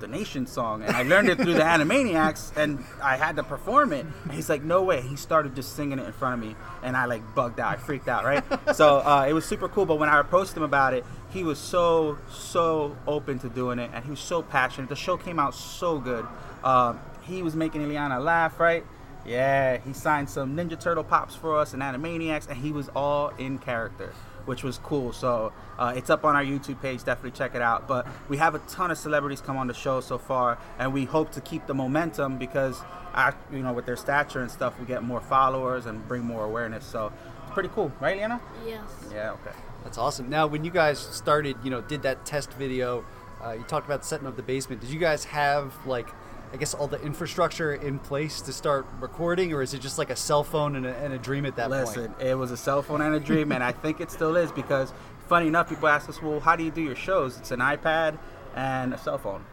the nation song and I learned it through the [LAUGHS] Animaniacs and I had to perform it. And he's like, no way. He started just singing it in front of me and I like bugged out. I freaked out, right? [LAUGHS] so uh, it was super cool. But when I approached him about it, he was so, so open to doing it and he was so passionate. The show came out so good. Um, he was making Ileana laugh, right? Yeah, he signed some Ninja Turtle pops for us and Animaniacs and he was all in character which was cool. So uh, it's up on our YouTube page. Definitely check it out. But we have a ton of celebrities come on the show so far, and we hope to keep the momentum because, uh, you know, with their stature and stuff, we get more followers and bring more awareness. So it's pretty cool, right, Liana? Yes. Yeah. Okay. That's awesome. Now, when you guys started, you know, did that test video, uh, you talked about setting up the basement. Did you guys have like, I guess, all the infrastructure in place to start recording, or is it just like a cell phone and a, and a dream at that Listen, point? it was a cell phone and a dream, and I think it still is because, funny enough, people ask us, well, how do you do your shows? It's an iPad and a cell phone.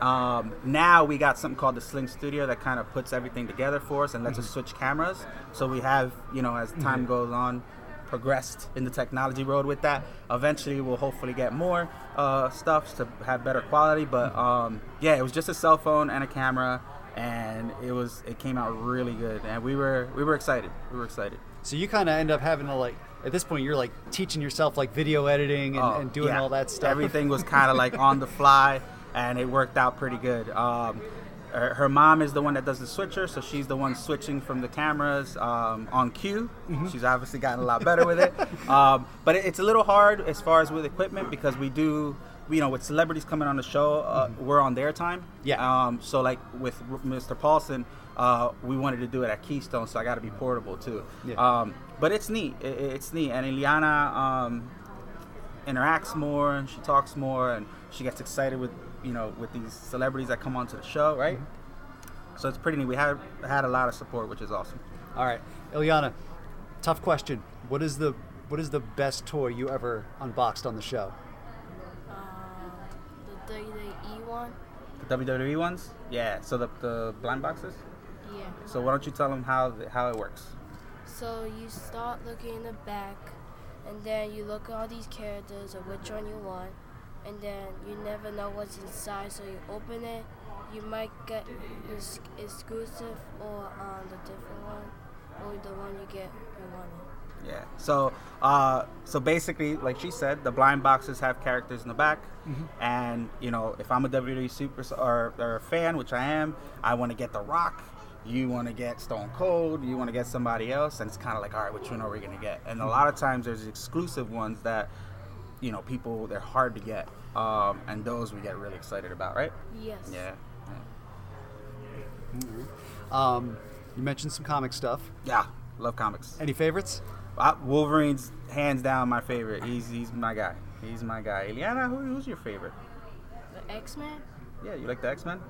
Um, now we got something called the Sling Studio that kind of puts everything together for us and lets us switch cameras. So we have, you know, as time Mhm. goes on, progressed in the technology road with that. Eventually, we'll hopefully get more uh, stuff to have better quality. But um, yeah, it was just a cell phone and a camera, and it was it came out really good, and we were we were excited. We were excited. So you kind of end up having to like, at this point, you're like teaching yourself like video editing and, Oh, and doing yeah. all that stuff. Everything was kind of like on the fly, and it worked out pretty good. Um, her, her mom is the one that does the switcher, so she's the one switching from the cameras um, on cue. Mm-hmm. She's obviously gotten a lot better with it. [LAUGHS] Um, but it, it's a little hard as far as with equipment because we do, you know, with celebrities coming on the show, uh, we're on their time. Mm-hmm. Yeah. Um, so like with R- Mr. Paulsen, uh, we wanted to do it at Keystone, so I got to be portable too. Yeah. Um, but it's neat. It, it's neat, and Ileana. Um, interacts more and she talks more and she gets excited with you know with these celebrities that come onto the show right? Mm-hmm. So it's pretty neat. We had had a lot of support which is awesome. All right, Ilyana, tough question. What is the what is the best toy you ever unboxed on the show? Uh, the WWE one. the WWE ones? Yeah. So the, the blind boxes? Yeah. so why don't you tell them how the, how it works? So you start looking in the back, and then you look at all these characters or which one you want, and then you never know what's inside. So you open it, you might get this exclusive or um, the different one, or the one you get you wanted. yeah so uh, so basically like she said the blind boxes have characters in the back Mhm. and you know if i'm a wwe super or, or a fan which i am i want to get the rock you want to get stone cold you want to get somebody else and it's kind of like all right which one are we going to get and a lot of times there's exclusive ones that you know people they're hard to get um, and those we get really excited about right Yes. yeah Um, you mentioned some comic stuff. yeah love comics Any favorites? Uh, Wolverine's hands down my favorite. He's he's my guy. He's my guy. Eliana, who, who's your favorite? The X Men, Yeah, you like the X Men?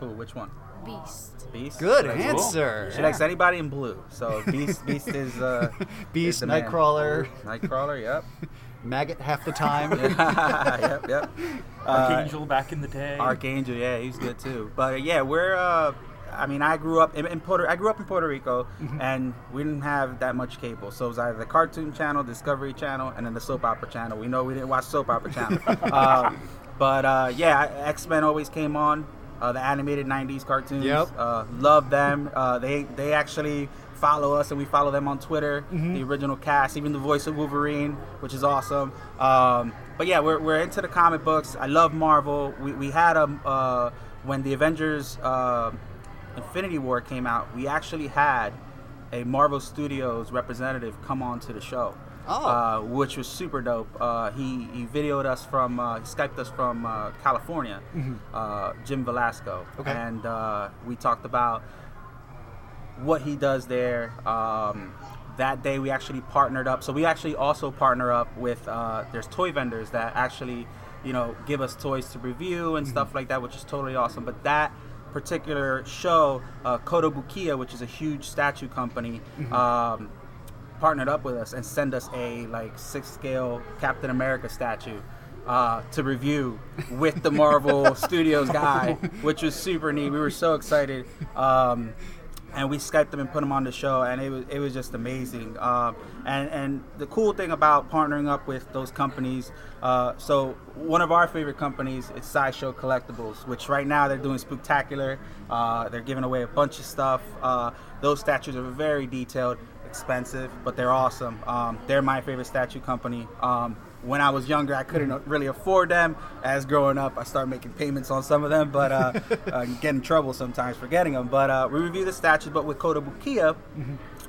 Who? Which one? Beast. Beast. Good She likes- answer. She likes anybody in blue. So Beast Beast is uh, [LAUGHS] Beast, is the man. Nightcrawler. Nightcrawler. Yep. [LAUGHS] Maggott half the time. [LAUGHS] yep. Yep. [LAUGHS] Uh, Archangel back in the day. Archangel, yeah, he's good too. But uh, yeah, we're uh, I mean, I grew up in, in Puerto. I grew up in Puerto Rico, Mhm. and we didn't have that much cable. So it was either the Cartoon Channel, Discovery Channel, and then the Soap Opera Channel. We know we didn't watch Soap Opera Channel, [LAUGHS] uh, but uh, yeah, X Men always came on. Uh, the animated '90s cartoons. Yep. Uh, love them. Uh, they they actually follow us, and we follow them on Twitter. Mhm. The original cast, even the voice of Wolverine, which is awesome. Um, but yeah, we're, we're into the comic books. I love Marvel. We, we had a uh, when the Avengers uh, Infinity War came out, we actually had a Marvel Studios representative come on to the show. Oh. Uh, which was super dope. Uh, he, he videoed us from, uh, he Skyped us from uh, California, Mhm. uh, Jim Velasco. Okay. And uh, we talked about what he does there. Um, that day we actually partnered up. So we actually also partner up with uh, there's toy vendors that actually, you know, give us toys to review and stuff like that, which is totally awesome. But that particular show, uh, Kotobukiya, which is a huge statue company, Mhm. um, partnered up with us and send us a like six scale Captain America statue. Uh, to review with the Marvel [LAUGHS] Studios guy, which was super neat. We were so excited. Um, and we skyped them and put them on the show, and it was it was just amazing. Um, and and the cool thing about partnering up with those companies, uh, so one of our favorite companies is Sideshow Collectibles, which right now they're doing spectacular. Uh, they're giving away a bunch of stuff. Uh, those statues are very detailed, expensive, but they're awesome. Um, they're my favorite statue company. Um, when I was younger, I couldn't really afford them. As growing up, I started making payments on some of them, but uh, [LAUGHS] uh, get in trouble sometimes for getting them. But uh, we review the statues, but with Kotobukiya,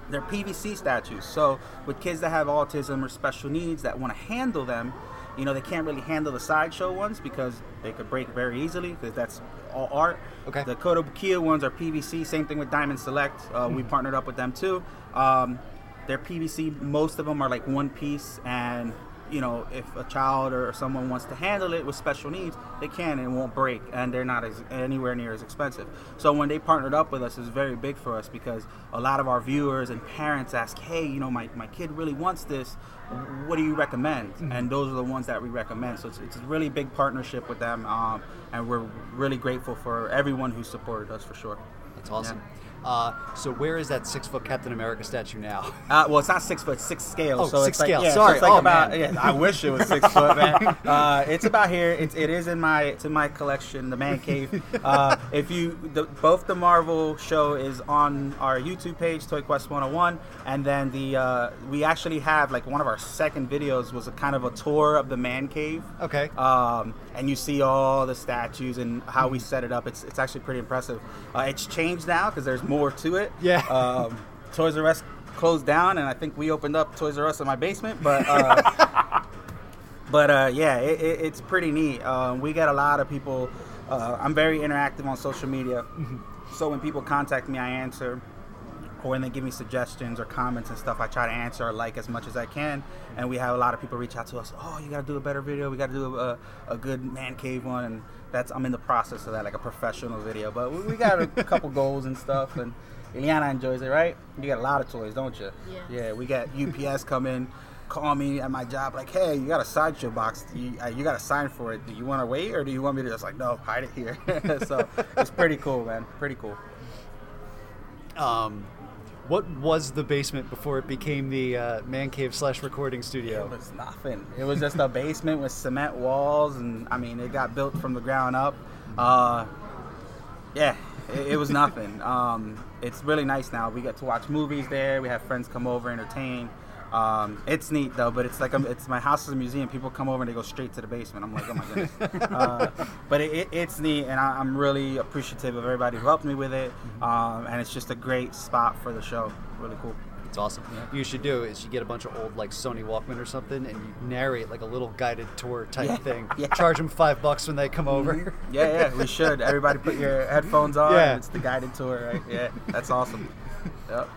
they're PVC statues. So with kids that have autism or special needs that want to handle them, you know, they can't really handle the sideshow ones because they could break very easily because that's all art. Okay. The Kotobukiya ones are PVC. Same thing with Diamond Select. Uh, We partnered up with them too. Um, they're PVC. Most of them are like one piece, and you know, if a child or someone wants to handle it with special needs, they can and it won't break, and they're not as, anywhere near as expensive. So when they partnered up with us, it was very big for us because a lot of our viewers and parents ask, "Hey, you know, my, my kid really wants this. What do you recommend?" And those are the ones that we recommend. So it's, it's a really big partnership with them, um, and we're really grateful for everyone who supported us for sure. That's awesome. Uh, so where is that six foot Captain America statue now? Uh, well, it's not six foot, six scale. Oh, so six it's like, scale. Yeah, so Sorry. it's like Oh, about. man. Yeah, I wish it was six foot, man. [LAUGHS] Uh, it's about here. It's, it is in my it's in my collection, the man cave. Uh, if you the, both the Marvel show is on our YouTube page, Toy Quest 101, and then the uh, we actually have like one of our second videos was a kind of a tour of the man cave. Okay. Um, and you see all the statues and how we set it up. It's it's actually pretty impressive. Uh, it's changed now because there's more to it. Yeah. Um, Toys R Us closed down, and I think we opened up Toys R Us in my basement. But uh, [LAUGHS] but uh, yeah, it, it, it's pretty neat. Um, we get a lot of people. Uh, I'm very interactive on social media, so when people contact me, I answer. Or when they give me suggestions or comments and stuff, I try to answer or like as much as I can. And we have a lot of people reach out to us. Oh, you got to do a better video. We got to do a, a good man cave one, and that's I'm in the process of that, like a professional video. But we, we got a [LAUGHS] couple goals and stuff, and Ileana enjoys it, right? You got a lot of toys, don't you? Yeah. Yeah, we got UPS come in, call me at my job, like, hey, you got a sideshow box. You, uh, you got to sign for it. Do you want to wait, or do you want me to just like, no, hide it here? [LAUGHS] so it's pretty cool, man. Pretty cool. Um, what was the basement before it became the uh, man cave slash recording studio? It was nothing. It was just a basement with cement walls, and I mean, it got built from the ground up. Uh, yeah, it, it was nothing. [LAUGHS] Um, it's really nice now. We get to watch movies there. We have friends come over, entertain. Um, it's neat though, but it's like it's my house is a museum. People come over and they go straight to the basement. I'm like, oh my goodness. [LAUGHS] uh, but it, it, it's neat, and I, I'm really appreciative of everybody who helped me with it. Um, and it's just a great spot for the show. Really cool. It's awesome. You should do is you get a bunch of old like Sony Walkman or something, and you narrate like a little guided tour type Yeah, thing. yeah. Charge them five bucks when they come over. Mhm. Yeah, yeah, we should. Everybody put your [LAUGHS] headphones on. Yeah. It's the guided tour, right? Yeah, that's awesome. [LAUGHS] Yep.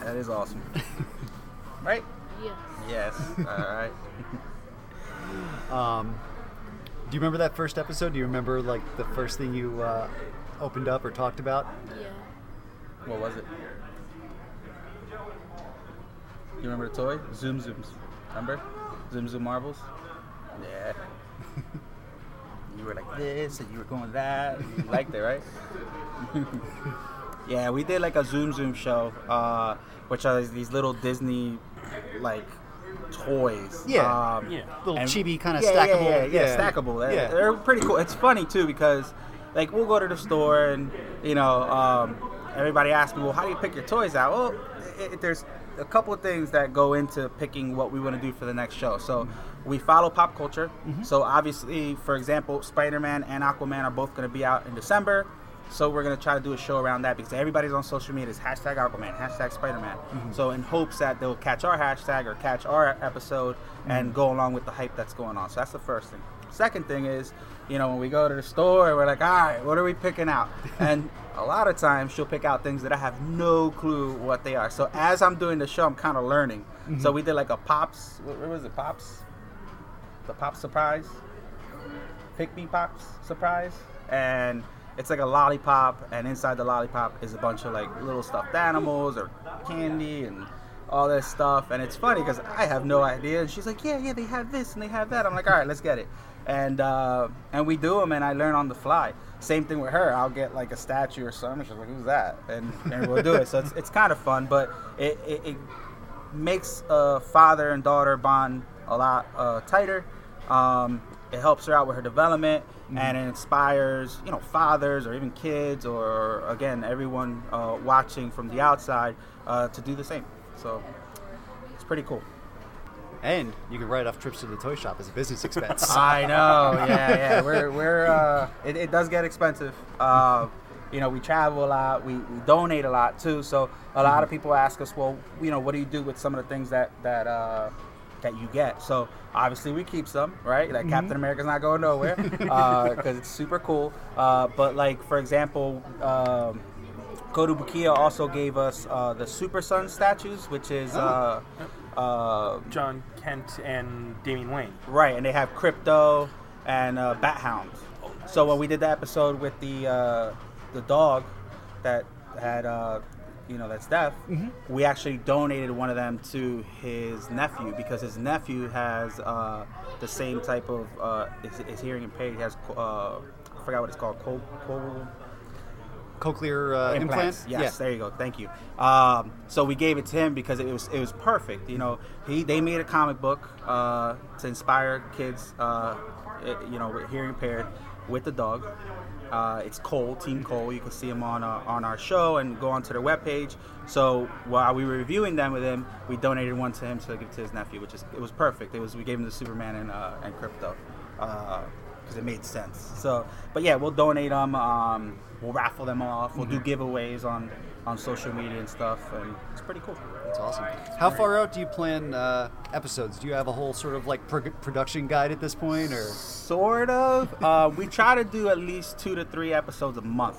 That is awesome. Right? Yes. Yes. [LAUGHS] All right. [LAUGHS] Um, do you remember that first episode? Do you remember like the first thing you uh, opened up or talked about? Yeah. What was it? You remember the toy? Zoom Zooms. Remember? Zoom Zoom Marbles? Yeah. [LAUGHS] you were like this and you were going that. You liked it, right? yeah, we did like a Zoom Zoom show, uh, which are these little Disney like toys. Yeah. um, Yeah. Little and- chibi kinda yeah, yeah, stackable- Yeah, yeah, yeah. stackable. They're- Yeah. They're pretty cool. It's funny too because like we'll go to the store and you know um, everybody asks me, well, how do you pick your toys out? Well, it, it- there's a couple of things that go into picking what we want to do for the next show. So we follow pop culture. So obviously, for example, Spider-Man and Aquaman are both going to be out in December. So we're gonna try to do a show around that because everybody's on social media is hashtag Aquaman, hashtag Spider-Man. Mhm. So in hopes that they'll catch our hashtag or catch our episode and Mhm. go along with the hype that's going on. So that's the first thing. Second thing is, you know, when we go to the store, we're like, all right, what are we picking out? [LAUGHS] And a lot of times she'll pick out things that I have no clue what they are. So as I'm doing the show, I'm kind of learning. So Mhm. we did like a pops. What, what was it? Pops. The pop surprise. Pick me pops surprise, and it's like a lollipop, and inside the lollipop is a bunch of like little stuffed animals or candy and all this stuff. And it's funny because I have no idea, and she's like, "Yeah, yeah, they have this and they have that." I'm like, "All right, let's get it." And uh, and we do them, and I learn on the fly. Same thing with her. I'll get like a statue or something. She's like, "Who's that?" And, and we'll do it. So it's, it's kind of fun, but it, it, it makes a father and daughter bond a lot uh, tighter. Um, it helps her out with her development, and it inspires you know fathers or even kids or again everyone uh, watching from the outside uh, to do the same. So it's pretty cool. And you can write off trips to the toy shop as a business expense. [LAUGHS] I know, [LAUGHS] yeah, yeah. We're we're uh, it, it does get expensive. Uh, you know, we travel a lot. We, we donate a lot too. So a lot of people ask us, well, you know, what do you do with some of the things that that uh, that you get? So obviously we keep some, right? Like Mhm. Captain America's not going nowhere [LAUGHS] because it's super cool. Uh, but like for example. Um, Kotobukiya also gave us uh, the Super Sun statues, which is uh, uh, Jon Kent and Damian Wayne. Right, and they have Krypto and uh, Bat Hound. So when we did the episode with the uh, the dog that had uh, you know that's deaf, Mhm. we actually donated one of them to his nephew because his nephew has uh, the same type of uh, is, is hearing impaired. He has uh, I forgot what it's called. Co- co- Cochlear uh, implants. implant? Yes, there you go. Thank you. Um, so we gave it to him because it was it was perfect. You know, he they made a comic book uh, to inspire kids. Uh, it- you know, with hearing impaired with the dog. Uh, it's Cole, Team Cole. You can see him on uh, on our show and go onto their webpage. So while we were reviewing them with him, we donated one to him to give to his nephew, which is it was perfect. It was we gave him the Superman and uh, and Krypto because it made sense. So, but yeah, we'll donate them. Um, we'll raffle them off. We'll do giveaways on on social media and stuff, and it's pretty cool. That's awesome. How far out do you plan uh, episodes? Do you have a whole sort of like pro- production guide at this point, or Sort of. Uh, we try to do at least two to three episodes a month.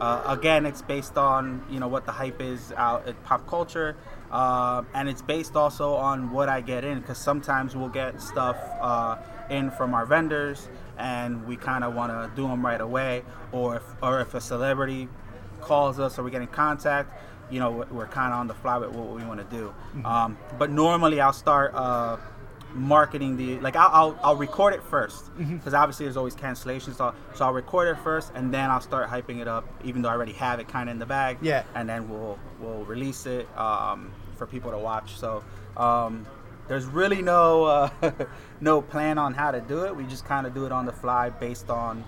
Uh, again, it's based on you know what the hype is out at pop culture, uh, and it's based also on what I get in because sometimes we'll get stuff uh, in from our vendors, and we kind of want to do them right away, or if, or if a celebrity calls us or we get in contact, you know, we're- kind of on the fly with what we want to do. Mhm. Um, but normally I'll start uh, marketing the like I'll, I'll, I'll record it 1st Mhm. because obviously there's always cancellations. So, so I'll record it first and then I'll start hyping it up, even though I already have it kind of in the bag. Yeah. And then we'll we'll release it um, for people to watch. So. Um, there's really no uh, [LAUGHS] no plan on how to do it. We just kind of do it on the fly based on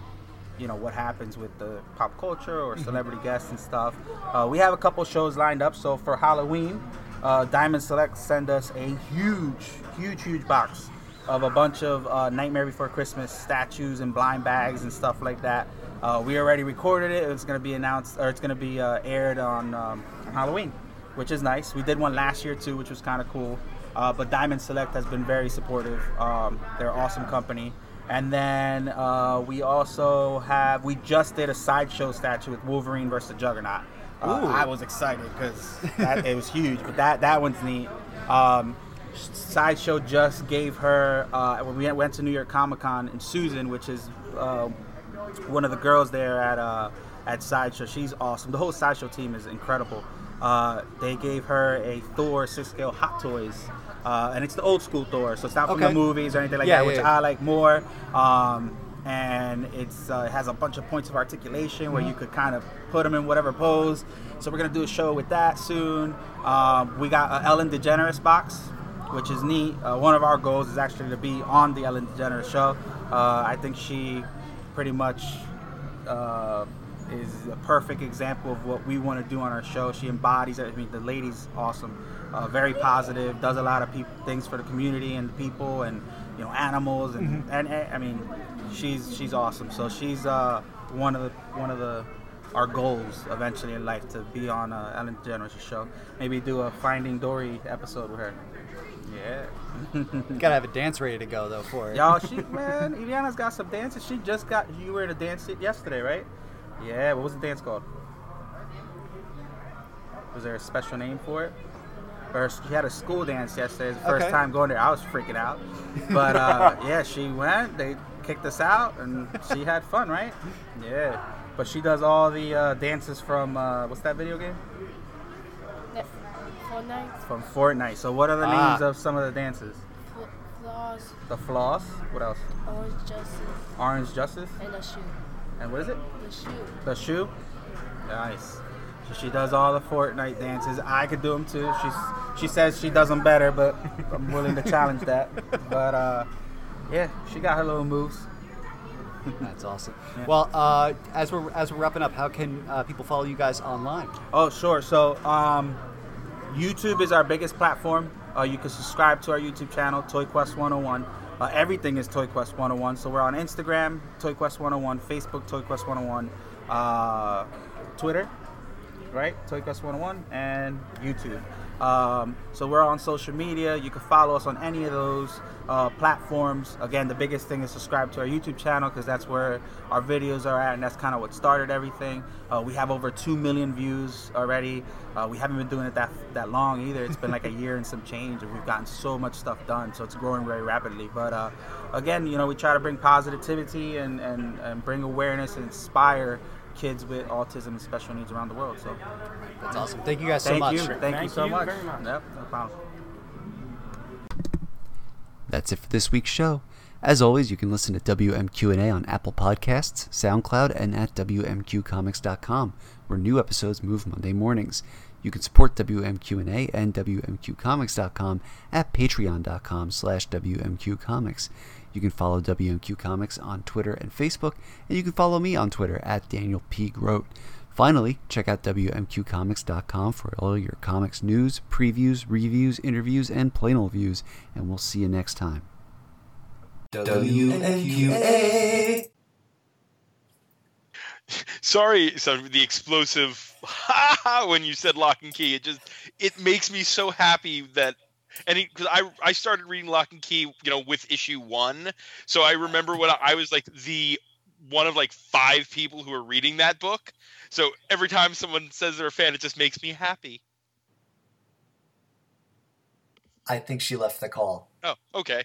you know what happens with the pop culture or Mhm. celebrity guests and stuff. Uh, we have a couple shows lined up. So for Halloween, uh, Diamond Select send us a huge, huge, huge box of a bunch of uh, Nightmare Before Christmas statues and blind bags and stuff like that. Uh, we already recorded it. It's going to be announced or it's going to be uh, aired on, um, on Halloween, which is nice. We did one last year too, which was kind of cool. Uh, but Diamond Select has been very supportive. Um, they're an awesome company. And then uh, we also have we just did a sideshow statue with Wolverine versus the Juggernaut. Uh. I was excited because it was huge, but that that one's neat. Um, sideshow just gave her uh, when we went to New York Comic Con and Susan, which is uh, one of the girls there at uh, at Sideshow. She's awesome. The whole Sideshow team is incredible. Uh, they gave her a Thor six scale Hot Toys, uh, and it's the old school Thor, so it's not from Okay. the movies or anything like Yeah, that, yeah, which yeah. I like more. Um, and it's uh, it has a bunch of points of articulation where you could kind of put them in whatever pose. So we're gonna do a show with that soon. Um, we got a Ellen DeGeneres box, which is neat. Uh, one of our goals is actually to be on the Ellen DeGeneres show. Uh, I think she pretty much uh, is a perfect example of what we want to do on our show. She embodies it. I mean, the lady's awesome, uh, very positive, does a lot of peop things for the community and the people and you know animals and, and, and I mean, she's she's awesome. So she's uh, one of the one of the our goals eventually in life to be on uh, Ellen DeGeneres' show. Maybe do a Finding Dory episode with her. Yeah. [LAUGHS] Gotta have a dance ready to go though for it. Y'all, she [LAUGHS] man, Ileana's got some dances. She just got you were in a dance it yesterday, right? Yeah. What was the dance called? Was there a special name for it? Or she had a school dance yesterday. It's the first Okay. time going there. I was freaking out, but uh, [LAUGHS] yeah, she went. They kicked us out, and she had fun, right? Yeah. But she does all the uh, dances from uh, what's that video game? Net- Fortnite, From Fortnite. So what are the Ah. names of some of the dances? Fl- Flaws, The floss. What else? Orange Justice, Orange Justice. and a shoe. And what is it? The shoe. The shoe? Nice. So she does all the Fortnite dances. I could do them too. She's she says she does them better, but I'm willing to challenge that. But uh, yeah, she got her little moves. That's awesome. [LAUGHS] Yeah. Well, uh, as we're as we're wrapping up, how can uh, people follow you guys online? Oh, sure. So, um, YouTube is our biggest platform. Uh, you can subscribe to our YouTube channel, Toy Quest 101. Uh, everything is Toy Quest 101. So we're on Instagram, Toy Quest 101, Facebook, Toy Quest 101, uh, Twitter, right? Toy Quest 101, and YouTube. Um, so we're on social media. You can follow us on any of those uh, platforms. Again, the biggest thing is subscribe to our YouTube channel because that's where our videos are at, and that's kind of what started everything. Uh, we have over two million views already. Uh, we haven't been doing it that that long either. It's been like a [LAUGHS] year and some change, and we've gotten so much stuff done. So it's growing very rapidly. But uh, again, you know, we try to bring positivity and, and, and bring awareness and inspire kids with autism and special needs around the world. So That's awesome. Thank you guys so Thank much. You. Thank, you so you much. very much. Yep, no problem. That's it for this week's show. As always, you can listen to WMQ&A on Apple Podcasts, SoundCloud, and at WMQComics.com, where new episodes move Monday mornings. You can support WMQ&A and WMQComics.com at patreon.com slash WMQComics. You can follow WMQ Comics on Twitter and Facebook, and you can follow me on Twitter at Daniel P. Grote. Finally, check out WMQComics.com for all your comics news, previews, reviews, interviews, and plain old views, and we'll see you next time. WMQA. Sorry, so the explosive [LAUGHS] when you said Locke and Key. It just it makes me so happy that and because I I started reading Locke and Key, you know, with issue one, so I remember when I was like the one of like five people who were reading that book. So every time someone says they're a fan, it just makes me happy. I think she left the call. Oh, okay.